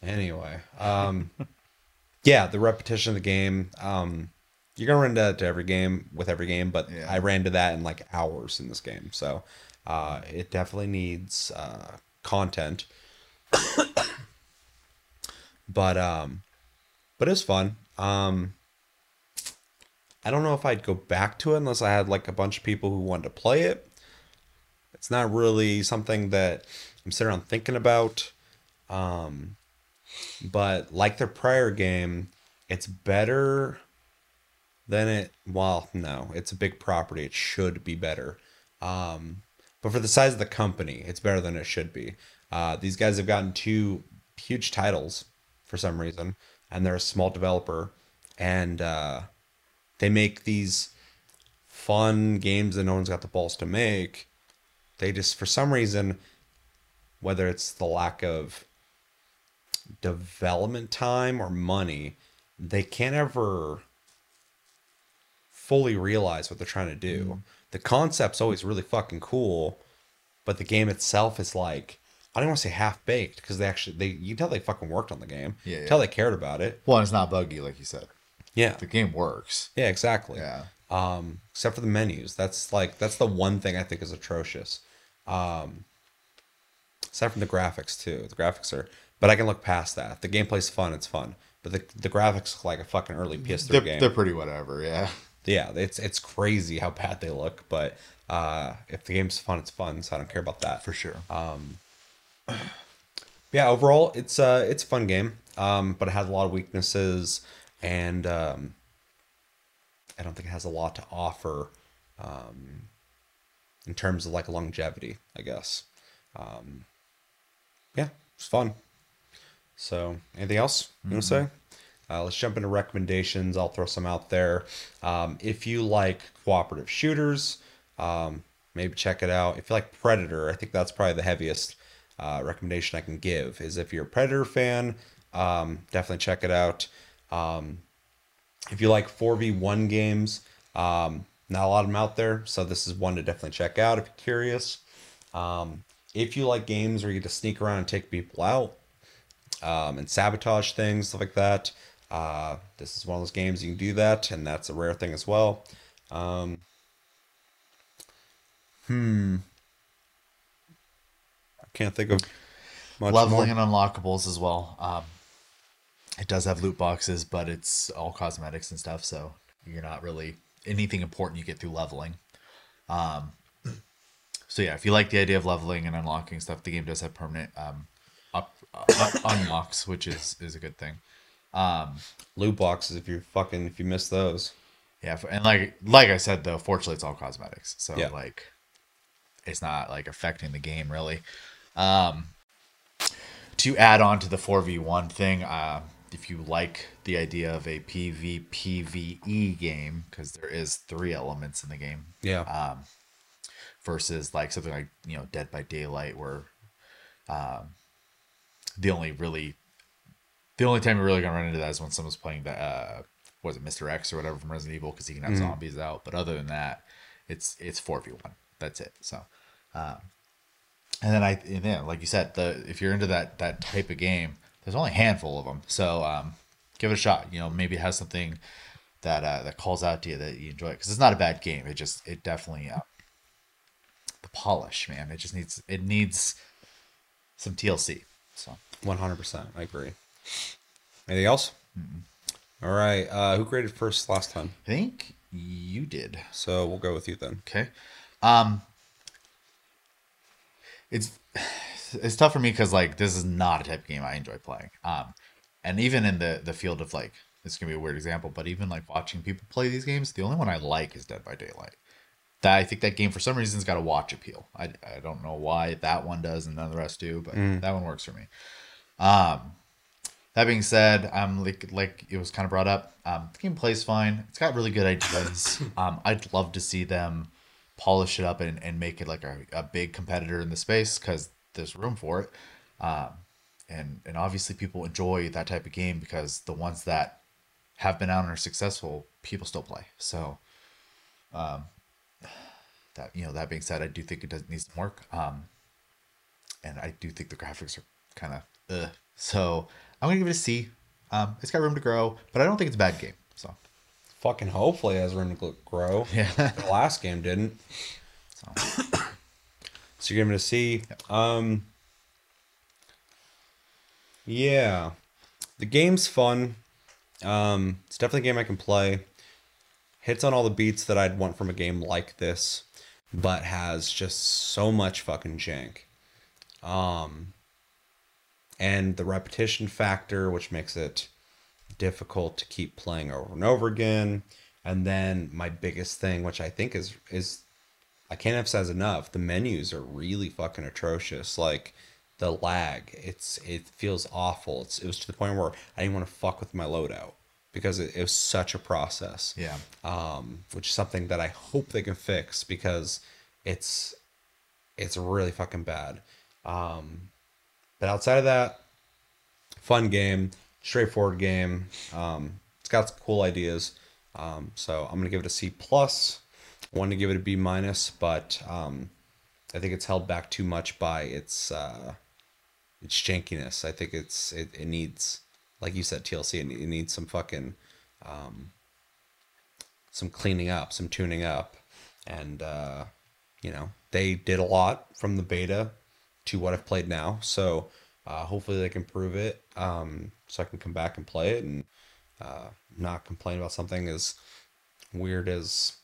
anyway, um, yeah, the repetition of the game. Um, you're gonna run into that to every game with every game, but Yeah. I ran to that in like hours in this game. So uh, it definitely needs uh, content. but um, but it was fun. Um, I don't know if I'd go back to it unless I had like a bunch of people who wanted to play it. It's not really something that I'm sitting around thinking about. Um, but like their prior game, it's better than it. Well, no, it's a big property. It should be better. Um, but for the size of the company, it's better than it should be. Uh, these guys have gotten two huge titles for some reason, and they're a small developer, and uh, they make these fun games that no one's got the balls to make. They just, for some reason, whether it's the lack of development time or money, they can't ever fully realize what they're trying to do. Mm. The concept's always really fucking cool, but the game itself is like I don't want to say half baked because they actually they you can tell they fucking worked on the game. Yeah, You tell they cared about it. Well, it's not buggy like you said. Yeah. The game works. Yeah, exactly. Yeah. Um, except for the menus. That's like that's the one thing I think is atrocious. Um, aside from the graphics too. The graphics are, but I can look past that. The gameplay's fun. It's fun, but the the graphics look like a fucking early PS3 They're, game. they're pretty whatever. Yeah. Yeah, it's it's crazy how bad they look. But uh, if the game's fun, it's fun. So I don't care about that. For sure. yeah, overall, it's uh, it's a fun game. Um, but it has a lot of weaknesses, and um, I don't think it has a lot to offer, um, in terms of like longevity. I guess. Um, yeah, it's fun. So, anything else you want to say? Uh, let's jump into recommendations. I'll throw some out there. Um, if you like cooperative shooters, um, maybe check it out. If you like Predator, I think that's probably the heaviest uh, recommendation I can give. Is if you're a Predator fan, um, definitely check it out. Um, if you like 4v1 games, um, not a lot of them out there, so this is one to definitely check out if you're curious. Um, if you like games where you get to sneak around and take people out, and sabotage things, stuff like that. Uh, this is one of those games you can do that, and that's a rare thing as well. Um, hmm. I can't think of much Leveling more. and unlockables as well. Um, it does have loot boxes, but it's all cosmetics and stuff, so you're not really anything important you get through leveling. Um, so yeah, if you like the idea of leveling and unlocking stuff, the game does have permanent um, up, uh, unlocks, which is is a good thing. Loot boxes, if you're fucking if you miss those. Yeah, and like like I said though, fortunately it's all cosmetics, so Yeah. like it's not like affecting the game really. Um, to add on to the four v one thing, uh, if you like the idea of a PvPvE game, because there is three elements in the game, Yeah. Um, versus like something like you know Dead by Daylight, where um, the only really the only time you're really gonna run into that is when someone's playing the uh, was it Mr. X or whatever from Resident Evil because he can have zombies out. But other than that, it's it's four v one. That's it. So, um, and then I and then like you said, the if you're into that that type of game, there's only a handful of them. So um, give it a shot. You know, maybe it has something that uh, that calls out to you that you enjoy because it's not a bad game. It just it definitely uh, the polish, man. It just needs it needs some TLC. So One hundred percent. I agree. Anything else? All right. Uh, who graded first last time? I think you did. So we'll go with you then. Okay. Um it's it's tough for me because like this is not a type of game I enjoy playing. Um and even in the the field of like it's gonna be a weird example, but even like watching people play these games, the only one I like is Dead by Daylight. That I think that game for some reason's got a watch appeal. I, I don't know why that one does and none of the rest do, but that one works for me. Um that being said, um, like like it was kind of brought up, um, the game plays fine. It's got really good ideas. um, I'd love to see them polish it up and, and make it like a, a big competitor in the space because there's room for it. Um, and and obviously people enjoy that type of game because the ones that have been out and are successful, people still play. So, um, that you know that being said, I do think it does needs some work. Um, and I do think the graphics are kind of uh. So I'm gonna give it a C. Um, it's got room to grow, but I don't think it's a bad game. So Fucking hopefully it has room to grow. Yeah. the last game didn't. so So you're giving it a C. Um. Yeah. the game's fun. Um, it's definitely a game I can play. Hits on all the beats that I'd want from a game like this, but has just so much fucking jank. Um, and the repetition factor, which makes it difficult to keep playing over and over again. And then my biggest thing, which I think is is I can't emphasize enough, the menus are really fucking atrocious. Like the lag, it's it feels awful. It's it was to the point where I didn't want to fuck with my loadout because it, it was such a process. Yeah. Um, which is something that I hope they can fix because it's it's really fucking bad. Um, but outside of that, fun game, straightforward game. Um, it's got some cool ideas. Um, so I'm gonna give it a C plus. I wanted to give it a B minus, but um, I think it's held back too much by its uh, its jankiness. I think it's it, it needs, like you said, TLC. It, it needs some fucking um, some cleaning up, some tuning up, and uh, you know they did a lot from the beta to what I've played now. So uh, hopefully they can prove it, um, so I can come back and play it and uh, not complain about something as weird as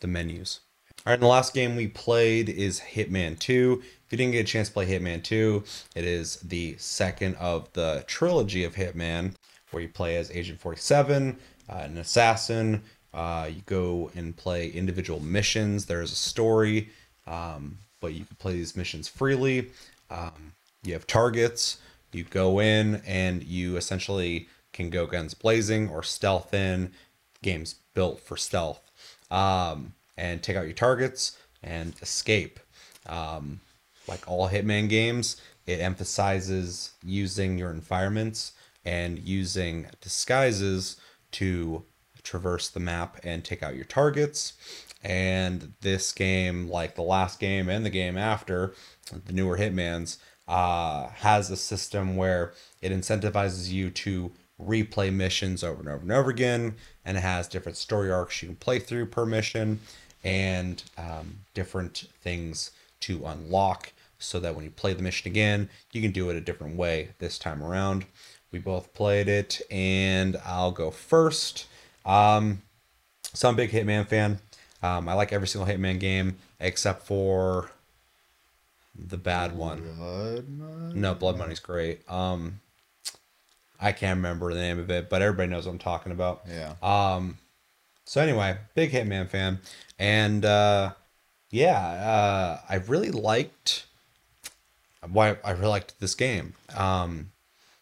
the menus. All right, and the last game we played is Hitman 2. If you didn't get a chance to play Hitman 2, it is the second of the trilogy of Hitman, where you play as Agent 47, uh, an assassin. Uh, you go and play individual missions. There's a story, um, but you can play these missions freely. Um, you have targets. You go in and you essentially can go guns blazing or stealth in. Game's built for stealth. Um, and take out your targets and escape. Um, like all Hitman games, it emphasizes using your environments and using disguises to traverse the map and take out your targets. And this game, like the last game and the game after, the newer Hitmans, uh, has a system where it incentivizes you to replay missions over and over and over again, and it has different story arcs you can play through per mission and um, different things to unlock so that when you play the mission again, you can do it a different way this time around. We both played it, and I'll go first. Um, so I'm a big Hitman fan. Um, I like every single Hitman game except for the bad one. Blood Money? No, Blood Money's great. Um, I can't remember the name of it, but everybody knows what I'm talking about. Yeah. Um, so anyway, big Hitman fan, and uh, yeah, uh, I really liked why I really liked this game. Um,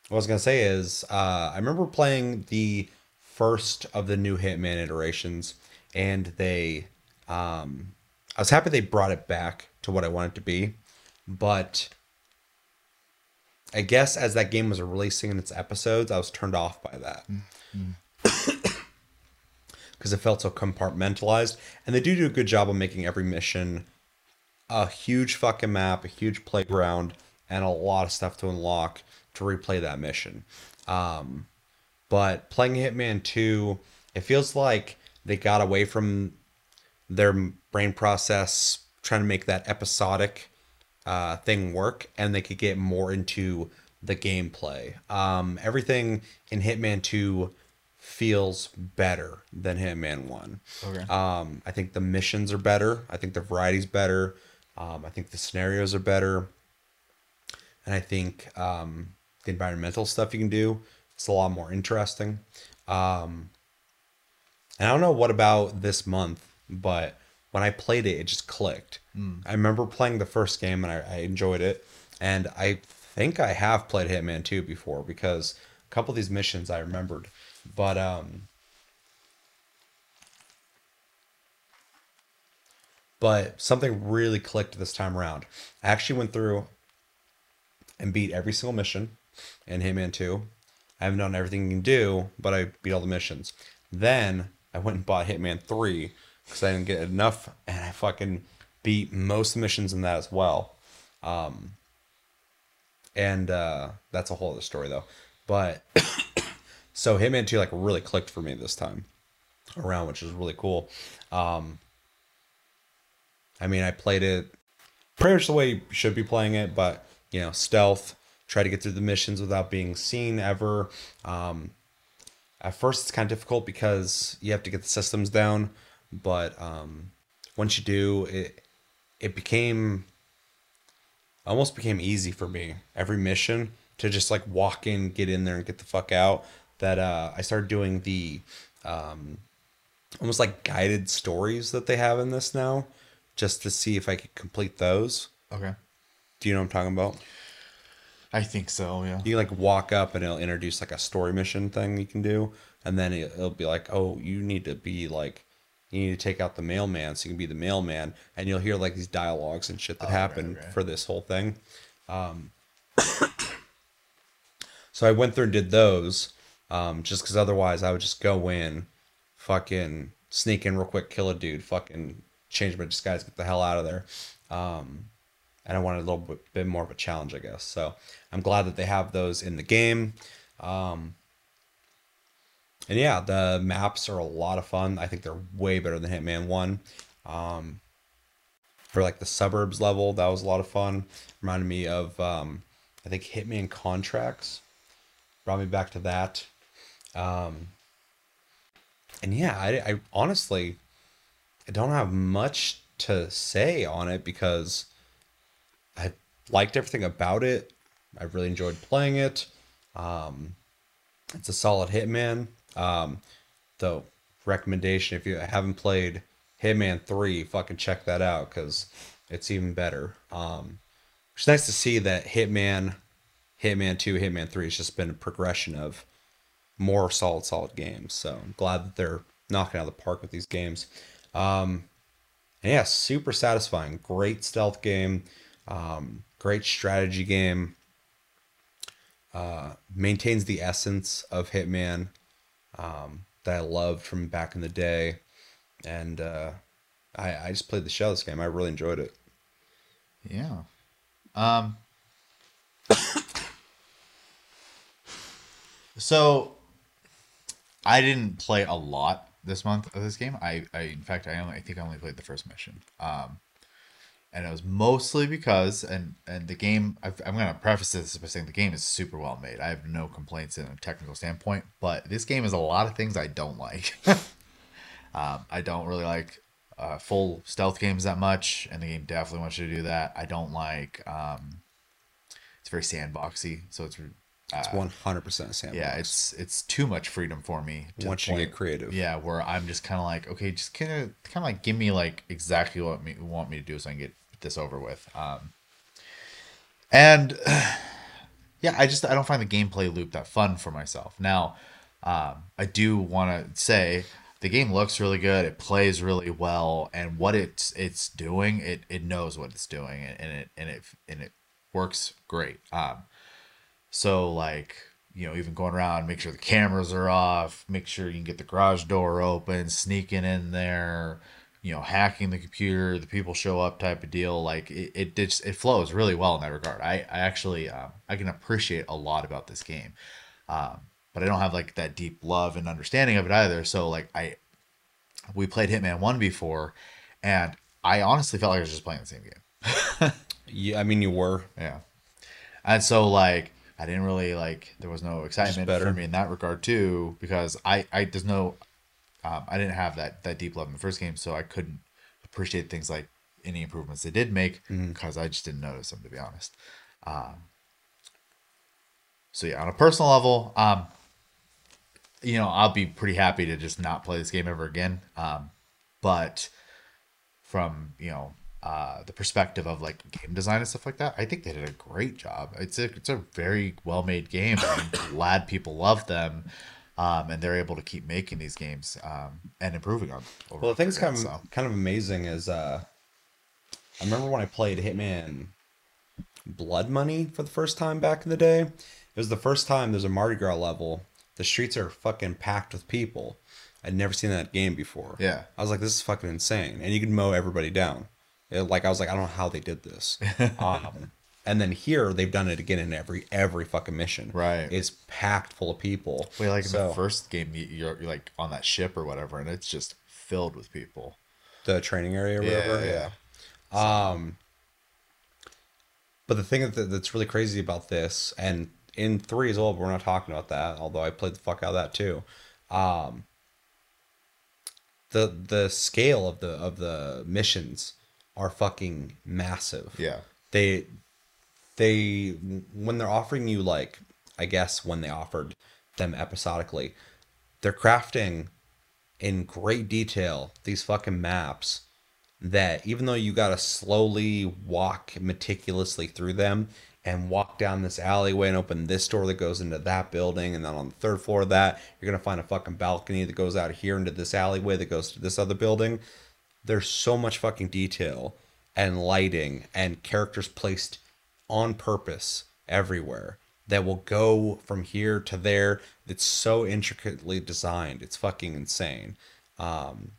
what I was gonna say is uh, I remember playing the first of the new Hitman iterations, and they, um, I was happy they brought it back to what I wanted to be, but I guess as that game was releasing in its episodes, I was turned off by that because it felt so compartmentalized. And they do do a good job of making every mission a huge fucking map, a huge playground, and a lot of stuff to unlock to replay that mission. Um, but playing Hitman 2, it feels like they got away from their brain process trying to make that episodic uh, thing work and they could get more into the gameplay. Um, everything in Hitman 2 feels better than Hitman 1. Okay. Um, I think the missions are better. I think the variety's better. Um, I think the scenarios are better. And I think um, the environmental stuff you can do it's a lot more interesting. Um, and I don't know what about this month, but when I played it, it just clicked. I remember playing the first game and I, I enjoyed it. And I think I have played Hitman 2 before because a couple of these missions I remembered. But um but something really clicked this time around. I actually went through and beat every single mission in Hitman 2. I haven't done everything you can do, but I beat all the missions. Then I went and bought Hitman 3 because I didn't get enough, and I fucking beat most missions in that as well. Um, and uh, that's a whole other story though. But so Hitman 2 like really clicked for me this time around, which is really cool. Um, I mean, I played it pretty much the way you should be playing it, but you know, stealth, try to get through the missions without being seen ever. Um, at first, it's kind of difficult because you have to get the systems down, but um, once you do, it it became almost became easy for me every mission to just like walk in, get in there, and get the fuck out. That uh, I started doing the um, almost like guided stories that they have in this now, just to see if I could complete those. Okay. Do you know what I'm talking about? I think so. Yeah. You like walk up and it'll introduce like a story mission thing you can do, and then it, it'll be like, oh, you need to be like, you need to take out the mailman so you can be the mailman, and you'll hear like these dialogues and shit that Oh, right, happen right. for this whole thing. Um, so I went through and did those, um, just because otherwise I would just go in, fucking sneak in real quick, kill a dude, fucking change my disguise, get the hell out of there. Um, and I wanted a little bit, bit more of a challenge, I guess. So I'm glad that they have those in the game. Um, and yeah, the maps are a lot of fun. I think they're way better than Hitman One. Um, for like the suburbs level, that was a lot of fun. Reminded me of um, I think Hitman Contracts. Brought me back to that. Um, and yeah, I, I honestly I don't have much to say on it because liked everything about it. I really enjoyed playing it. Um, it's a solid Hitman. Um, though recommendation if you haven't played Hitman Three, fucking check that out because it's even better. Um, it's nice to see that Hitman, Hitman Two, Hitman Three has just been a progression of more solid, solid games. So I'm glad that they're knocking out of the park with these games. Um, yeah, super satisfying. Great stealth game. Um, great strategy game. Uh, maintains the essence of Hitman um, that I loved from back in the day. And uh, I, I just played the shell this game. I really enjoyed it. Yeah. Um. so, I didn't play a lot this month of this game. I, I in fact, I only, I think I only played the first mission. Um, and it was mostly because, and and the game, I've, I'm gonna preface this by saying the game is super well made. I have no complaints in a technical standpoint, but this game is a lot of things I don't like. Um, I don't really like uh, full stealth games that much, and the game definitely wants you to do that. I don't like. Um, it's very sandboxy, so it's. Uh, It's 100% a sandbox. yeah, it's it's too much freedom for me. Once you get creative. Yeah, where I'm just kind of like, okay, just kind of kind of like give me like exactly what me want me to do so I can get this over with. Um, and yeah, I just I don't find the gameplay loop that fun for myself. Now, um, I do want to say the game looks really good. It plays really well, and what it's it's doing, it it knows what it's doing, and, and it and it and it works great. Um, so like you know, even going around, make sure the cameras are off, make sure you can get the garage door open, sneaking in there, you know, hacking the computer, the people show up type of deal. Like it, it just it flows really well in that regard. I I actually um, I can appreciate a lot about this game, um, but I don't have like that deep love and understanding of it either. So like I, we played Hitman One before, and I honestly felt like I was just playing the same game. Yeah, I mean, you were. Yeah. And so like I didn't really like there was no excitement for me in that regard too because I I there's no um, I didn't have that that deep love in the first game so I couldn't appreciate things like any improvements they did make because I just didn't notice them to be honest. Um, so yeah, on a personal level, um, you know, I'll be pretty happy to just not play this game ever again. Um, but from you know uh, the perspective of like game design and stuff like that, I think they did a great job. It's a it's a very well made game. I'm glad people love them, um, and they're able to keep making these games um, and improving on. over Well, the thing's again, kind of so. kind of amazing is uh, I remember when I played Hitman Blood Money for the first time back in the day. It was the first time there's a Mardi Gras level. The streets are fucking packed with people. I'd never seen that game before. Yeah. I was like, this is fucking insane, and you can mow everybody down. It- like I was like, I don't know how they did this. um, and then here they've done it again in every every fucking mission. Right. It's packed full of people. Wait, like in the first game, you- you're, you're like on that ship or whatever, and it's just filled with people. the training area or Yeah, whatever. yeah. Yeah. Um But the thing that, that's really crazy about this, and in three as well, but we're not talking about that. Although I played the fuck out of that too. Um, the the scale of the of the missions are fucking massive. Yeah. They they when they're offering you like I guess when they offered them episodically, they're crafting in great detail these fucking maps that even though you got to slowly walk meticulously through them and walk down this alleyway and open this door that goes into that building and then on the third floor of that you're going to find a fucking balcony that goes out here into this alleyway that goes to this other building there's so much fucking detail and lighting and characters placed on purpose everywhere that will go from here to there it's so intricately designed it's fucking insane um,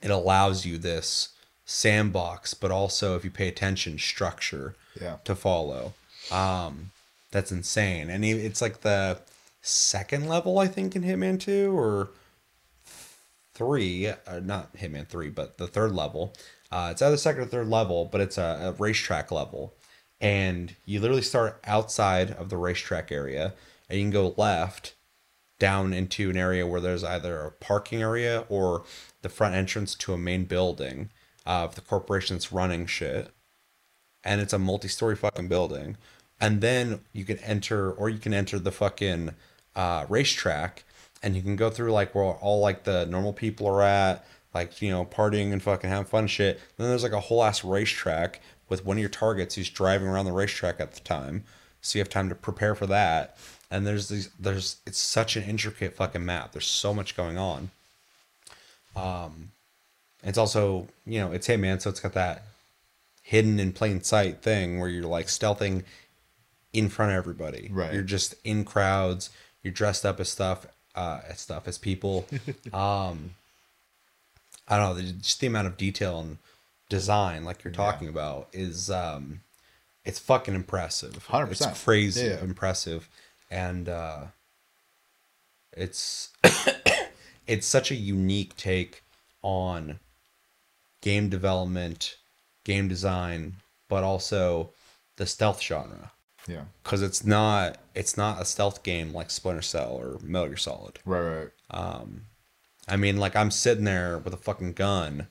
it allows you this sandbox, but also if you pay attention, structure Yeah. to follow. Um, that's insane, and it's like the second level, I think, in Hitman Two or three, uh, not Hitman Three, but the third level. Uh, it's either second or third level, but it's a, a racetrack level, and you literally start outside of the racetrack area, and you can go left down into an area where there's either a parking area or the front entrance to a main building of the corporation that's running shit. And it's a multi story fucking building. And then you can enter, or you can enter the fucking uh, racetrack and you can go through like where all like the normal people are at, like, you know, partying and fucking having fun and shit. then there's like a whole ass racetrack with one of your targets who's driving around the racetrack at the time. So you have time to prepare for that. And there's these, there's, it's such an intricate fucking map. There's so much going on. Um, it's also, you know, it's Hitman, so it's got that hidden in plain sight thing where you're like stealthing in front of everybody. Right. You're just in crowds. You're dressed up as stuff, uh, as stuff as people. um, I don't know. the- Just the amount of detail and design, like you're talking about, is um, it's fucking impressive. 100%. It's crazy Yeah. impressive, and uh, it's it's such a unique take on game development, game design, but also the stealth genre Yeah. because it's not it's not a stealth game like Splinter Cell or Metal Gear Solid. Right, right. Um, I mean, like I'm sitting there with a fucking gun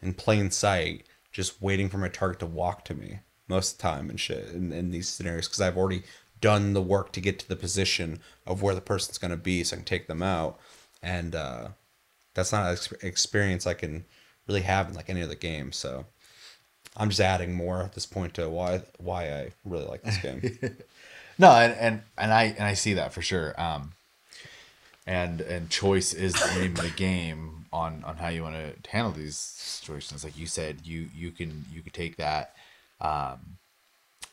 in plain sight, just waiting for my target to walk to me most of the time and shit in, in these scenarios because I've already done the work to get to the position of where the person's gonna be, so I can take them out. And uh, that's not an ex- experience I can really have in like any other game. So I'm just adding more at this point to why why I really like this game. No, and, and and I and I see that for sure. Um, and and choice is the name of the game on on how you want to handle these situations. Like you said, you you can you can take that, um,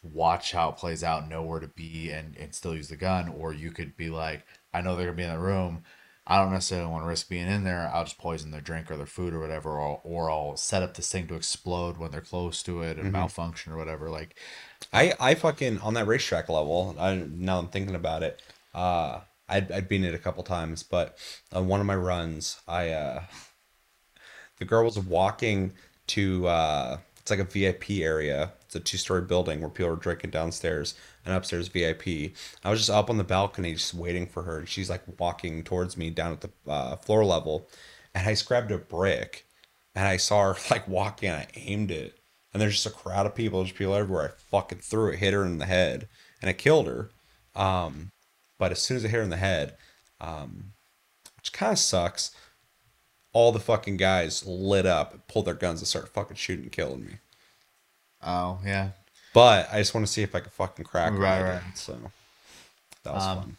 watch how it plays out, know where to be, and and still use the gun, or you could be like, I know they're gonna be in the room. I don't necessarily want to risk being in there. I'll just poison their drink or their food or whatever, or or I'll set up this thing to explode when they're close to it and malfunction or whatever. Like, I I fucking on that racetrack level. I now I'm thinking about it. Uh, I'd I'd been it a couple times, but on one of my runs, I uh, the girl was walking to uh, it's like a VIP area. A two story building where people are drinking downstairs and upstairs VIP. I was just up on the balcony, just waiting for her. and She's like walking towards me down at the uh, floor level, and I just grabbed a brick, and I saw her like walking. And I aimed it, and there's just a crowd of people, just people everywhere. I fucking threw it, hit her in the head, and it killed her. Um, but as soon as I hit her in the head, um, which kind of sucks, all the fucking guys lit up, pulled their guns, and started fucking shooting and killing me. Oh yeah, But I just want to see if I can fucking crack. Right, right. So that was Um, fun.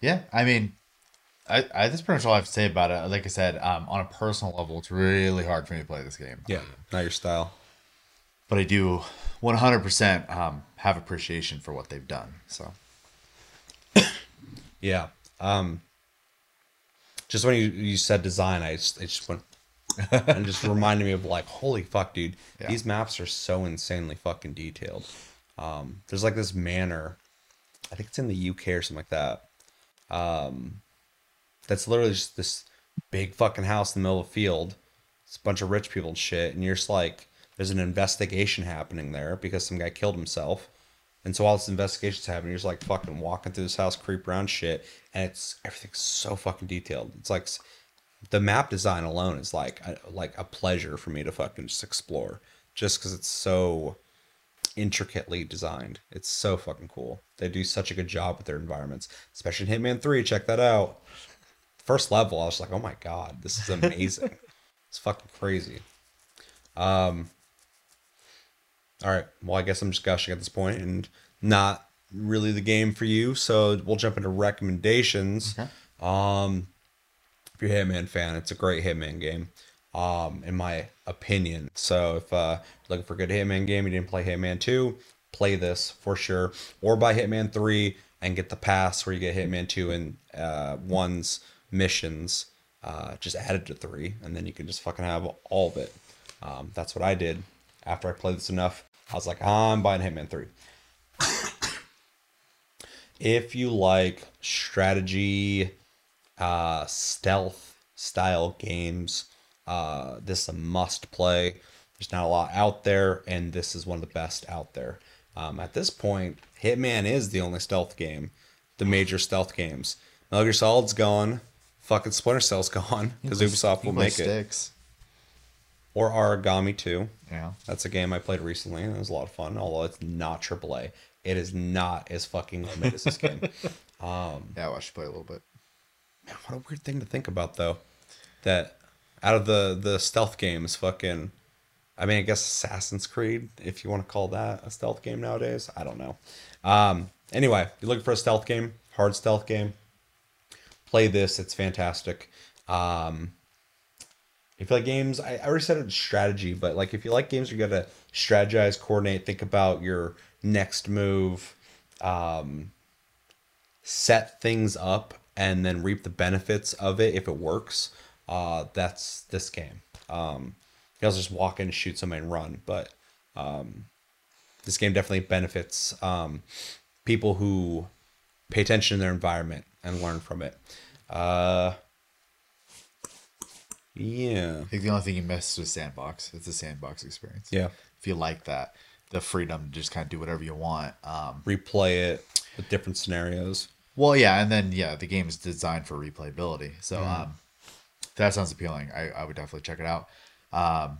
Yeah, I mean, I, I that's pretty much all I have to say about it. Like I said, um, on a personal level, it's really hard for me to play this game. Yeah, not your style. but I do 100% um, have appreciation for what they've done. So Yeah. Um. Just when you, you said design, I just, I just went and just reminded me of like, holy fuck, dude, Yeah. these maps are so insanely fucking detailed. Um, there's like this manor, I think it's in the UK or something like that. Um, that's literally just this big fucking house in the middle of a field. It's a bunch of rich people and shit, and you're just like, there's an investigation happening there because some guy killed himself. And so while this investigation's happening, you're just like fucking walking through this house, creep around shit, and it's everything's so fucking detailed. It's like the map design alone is like a, like a pleasure for me to fucking just explore, just because it's so intricately designed. It's so fucking cool. They do such a good job with their environments, especially in Hitman Three. Check that out. First level, I was like, oh my god, this is amazing. it's fucking crazy. Um. All right. Well, I guess I'm just gushing at this point and not really the game for you. So we'll jump into recommendations. Um, if you're a Hitman fan, it's a great Hitman game, um, in my opinion. So if uh, you're looking for a good Hitman game, you didn't play Hitman 2, play this for sure. Or buy Hitman 3 and get the pass where you get Hitman 2 and uh, 1's missions uh, just added to 3. And then you can just fucking have all of it. Um, that's what I did after I played this enough. I was like, I'm buying Hitman 3 if you like strategy uh stealth style games uh this is a must play there's not a lot out there and this is one of the best out there um at this point hitman is the only stealth game the major stealth games metal gear solid's gone fucking splinter cell's gone because ubisoft will make it sticks. or Aragami 2 Yeah. that's a game I played recently, and it was a lot of fun. Although it's not AAA, it is not as fucking limited as this game. Um, Yeah, I should play a little bit. Man, what a weird thing to think about, though. That out of the the stealth games, fucking, I mean, I guess Assassin's Creed, if you want to call that a stealth game nowadays, I don't know. Um, anyway, you're looking for a stealth game, hard stealth game. Play this; it's fantastic. Um, if you like games, I, I already said it's strategy, but like if you like games, you gotta strategize, coordinate, think about your next move, um, set things up, and then reap the benefits of it if it works. Uh, that's this game. Um, you also just walk in, shoot somebody, and run. But um, this game definitely benefits um, people who pay attention to their environment and learn from it. Uh, yeah. I think the only thing you missed was sandbox. It's a sandbox experience. Yeah. If you like that, the freedom to just kind of do whatever you want. Um, replay it with different scenarios. Well, yeah, and then yeah, the game is designed for replayability. So Mm-hmm. um, that sounds appealing. I, I would definitely check it out. Um,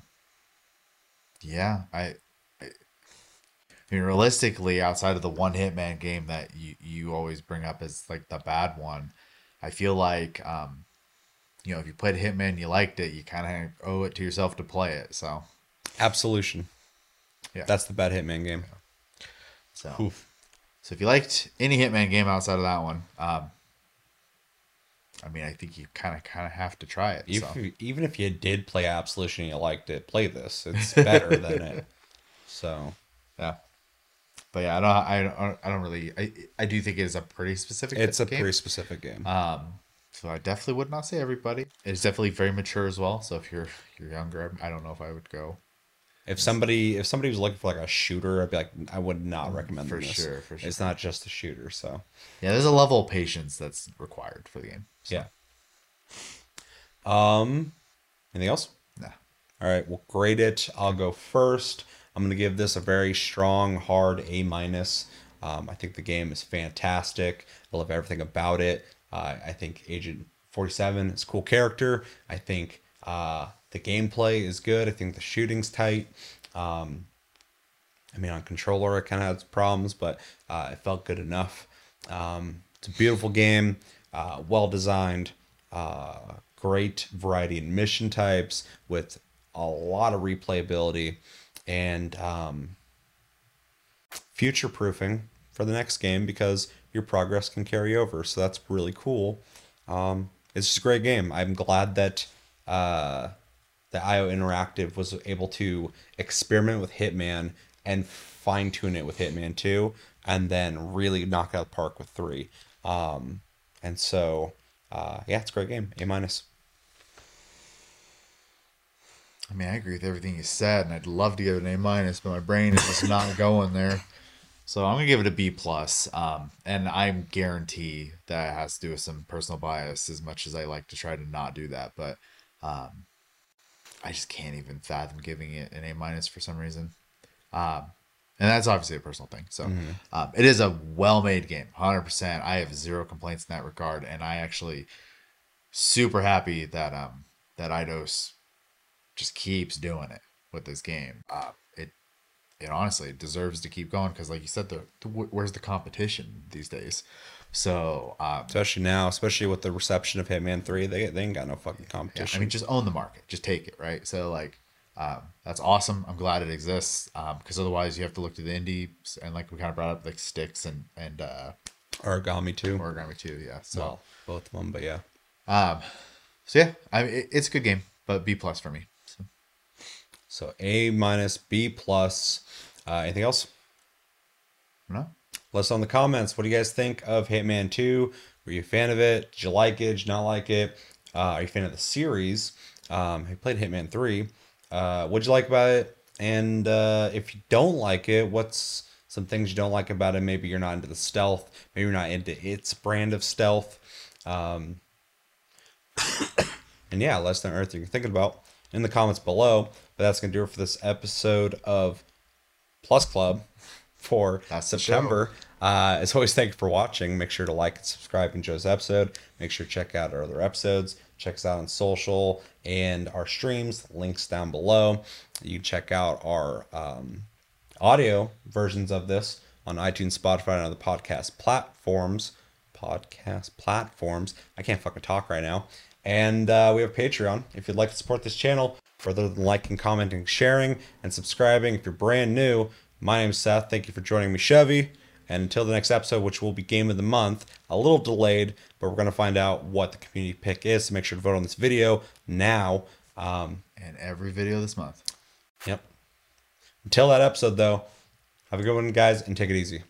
yeah, I, I, I mean, realistically, outside of the one Hitman game that you you always bring up as like the bad one, I feel like um, you know, if you played Hitman, you liked it, you kind of owe it to yourself to play it. So Absolution. Yeah. That's the bad Hitman game. so. Oof. So if you liked any Hitman game outside of that one, um, I mean, I think you kind of kind of have to try it. If so. you- even if you did play Absolution and you liked it, play this. It's better than it. So Yeah, but yeah, I don't, I don't, I don't really, I, I do think it is a pretty specific. Game. It's a game. pretty specific game. Um, so I definitely would not say everybody. It's definitely very mature as well. So if you're you're younger, I don't know if I would go. If somebody if somebody was looking for like a shooter, I'd be like, I would not recommend Mm, for this. sure, for It's not just a shooter. So Yeah, there's a level of patience that's required for the game. So, yeah. Um, anything else? Nah. All right, we'll grade it. I'll go first. I'm gonna give this a very strong, hard A minus. Um, I think the game is fantastic. I love everything about it. Uh, I think Agent 47 is a cool character. I think uh, the gameplay is good. I think the shooting's tight. Um, I mean, on controller, it kind of has problems, but uh, it felt good enough. Um, it's a beautiful game, uh, well designed, uh, great variety in mission types with a lot of replayability and um, future proofing for the next game because your progress can carry over. So that's really cool. Um, it's just a great game. I'm glad that uh, that IO Interactive was able to experiment with Hitman and fine tune it with Hitman 2 and then really knock out park with 3. Um, and so, uh, yeah, it's a great game. A minus. I mean, I agree with everything you said, and I'd love to give it an A minus, but my brain is just not going there. So I'm gonna give it a B plus. Um, and I'm guarantee that it has to do with some personal bias, as much as I like to try to not do that. But um, I just can't even fathom giving it an A minus for some reason. Um, and that's obviously a personal thing. So um, it is a well-made game, hundred percent. I have zero complaints in that regard, and I actually super happy that um that Eidos just keeps doing it with this game. Uh, it it honestly deserves to keep going because, like you said, the, the where's the competition these days? So um, Especially now, especially with the reception of Hitman 3, they, they ain't got no fucking yeah, competition. I mean, just own the market, just take it, right? So like, um, that's awesome. I'm glad it exists because otherwise you have to look to the indie and like we kind of brought up like Styx and and uh, Aragami 2. Aragami 2. Yeah. So well, both of them, but yeah. um, so yeah, I mean, it, it's a good game, but B plus for me. So, So A minus, B plus. Uh, anything else? no. Let us know in the comments. What do you guys think of Hitman 2? Were you a fan of it? Did you like it? Did you not like it? Uh, are you a fan of the series? Um, you played Hitman 3? Uh, what'd you like about it? And uh, if you don't like it, what's some things you don't like about it? Maybe you're not into the stealth. Maybe you're not into its brand of stealth. Um, and yeah, less than Earth you're thinking about in the comments below. But that's going to do it for this episode of Plus Club for That's September. Uh, as always, thank you for watching. Make sure to like and subscribe in Joe's episode. Make sure to check out our other episodes. Check us out on social and our streams. Links down below. You can check out our um, audio versions of this on iTunes, Spotify, and other podcast platforms. Podcast platforms. I can't fucking talk right now. And uh, we have Patreon. If you'd like to support this channel, further than liking, commenting, sharing, and subscribing, if you're brand new, my name's Seth. Thank you for joining me, Chevy. And until the next episode, which will be Game of the Month, a little delayed, but we're going to find out what the community pick is. So make sure to vote on this video now. Um, And every video this month. yep. Until that episode, though, have a good one, guys, and take it easy.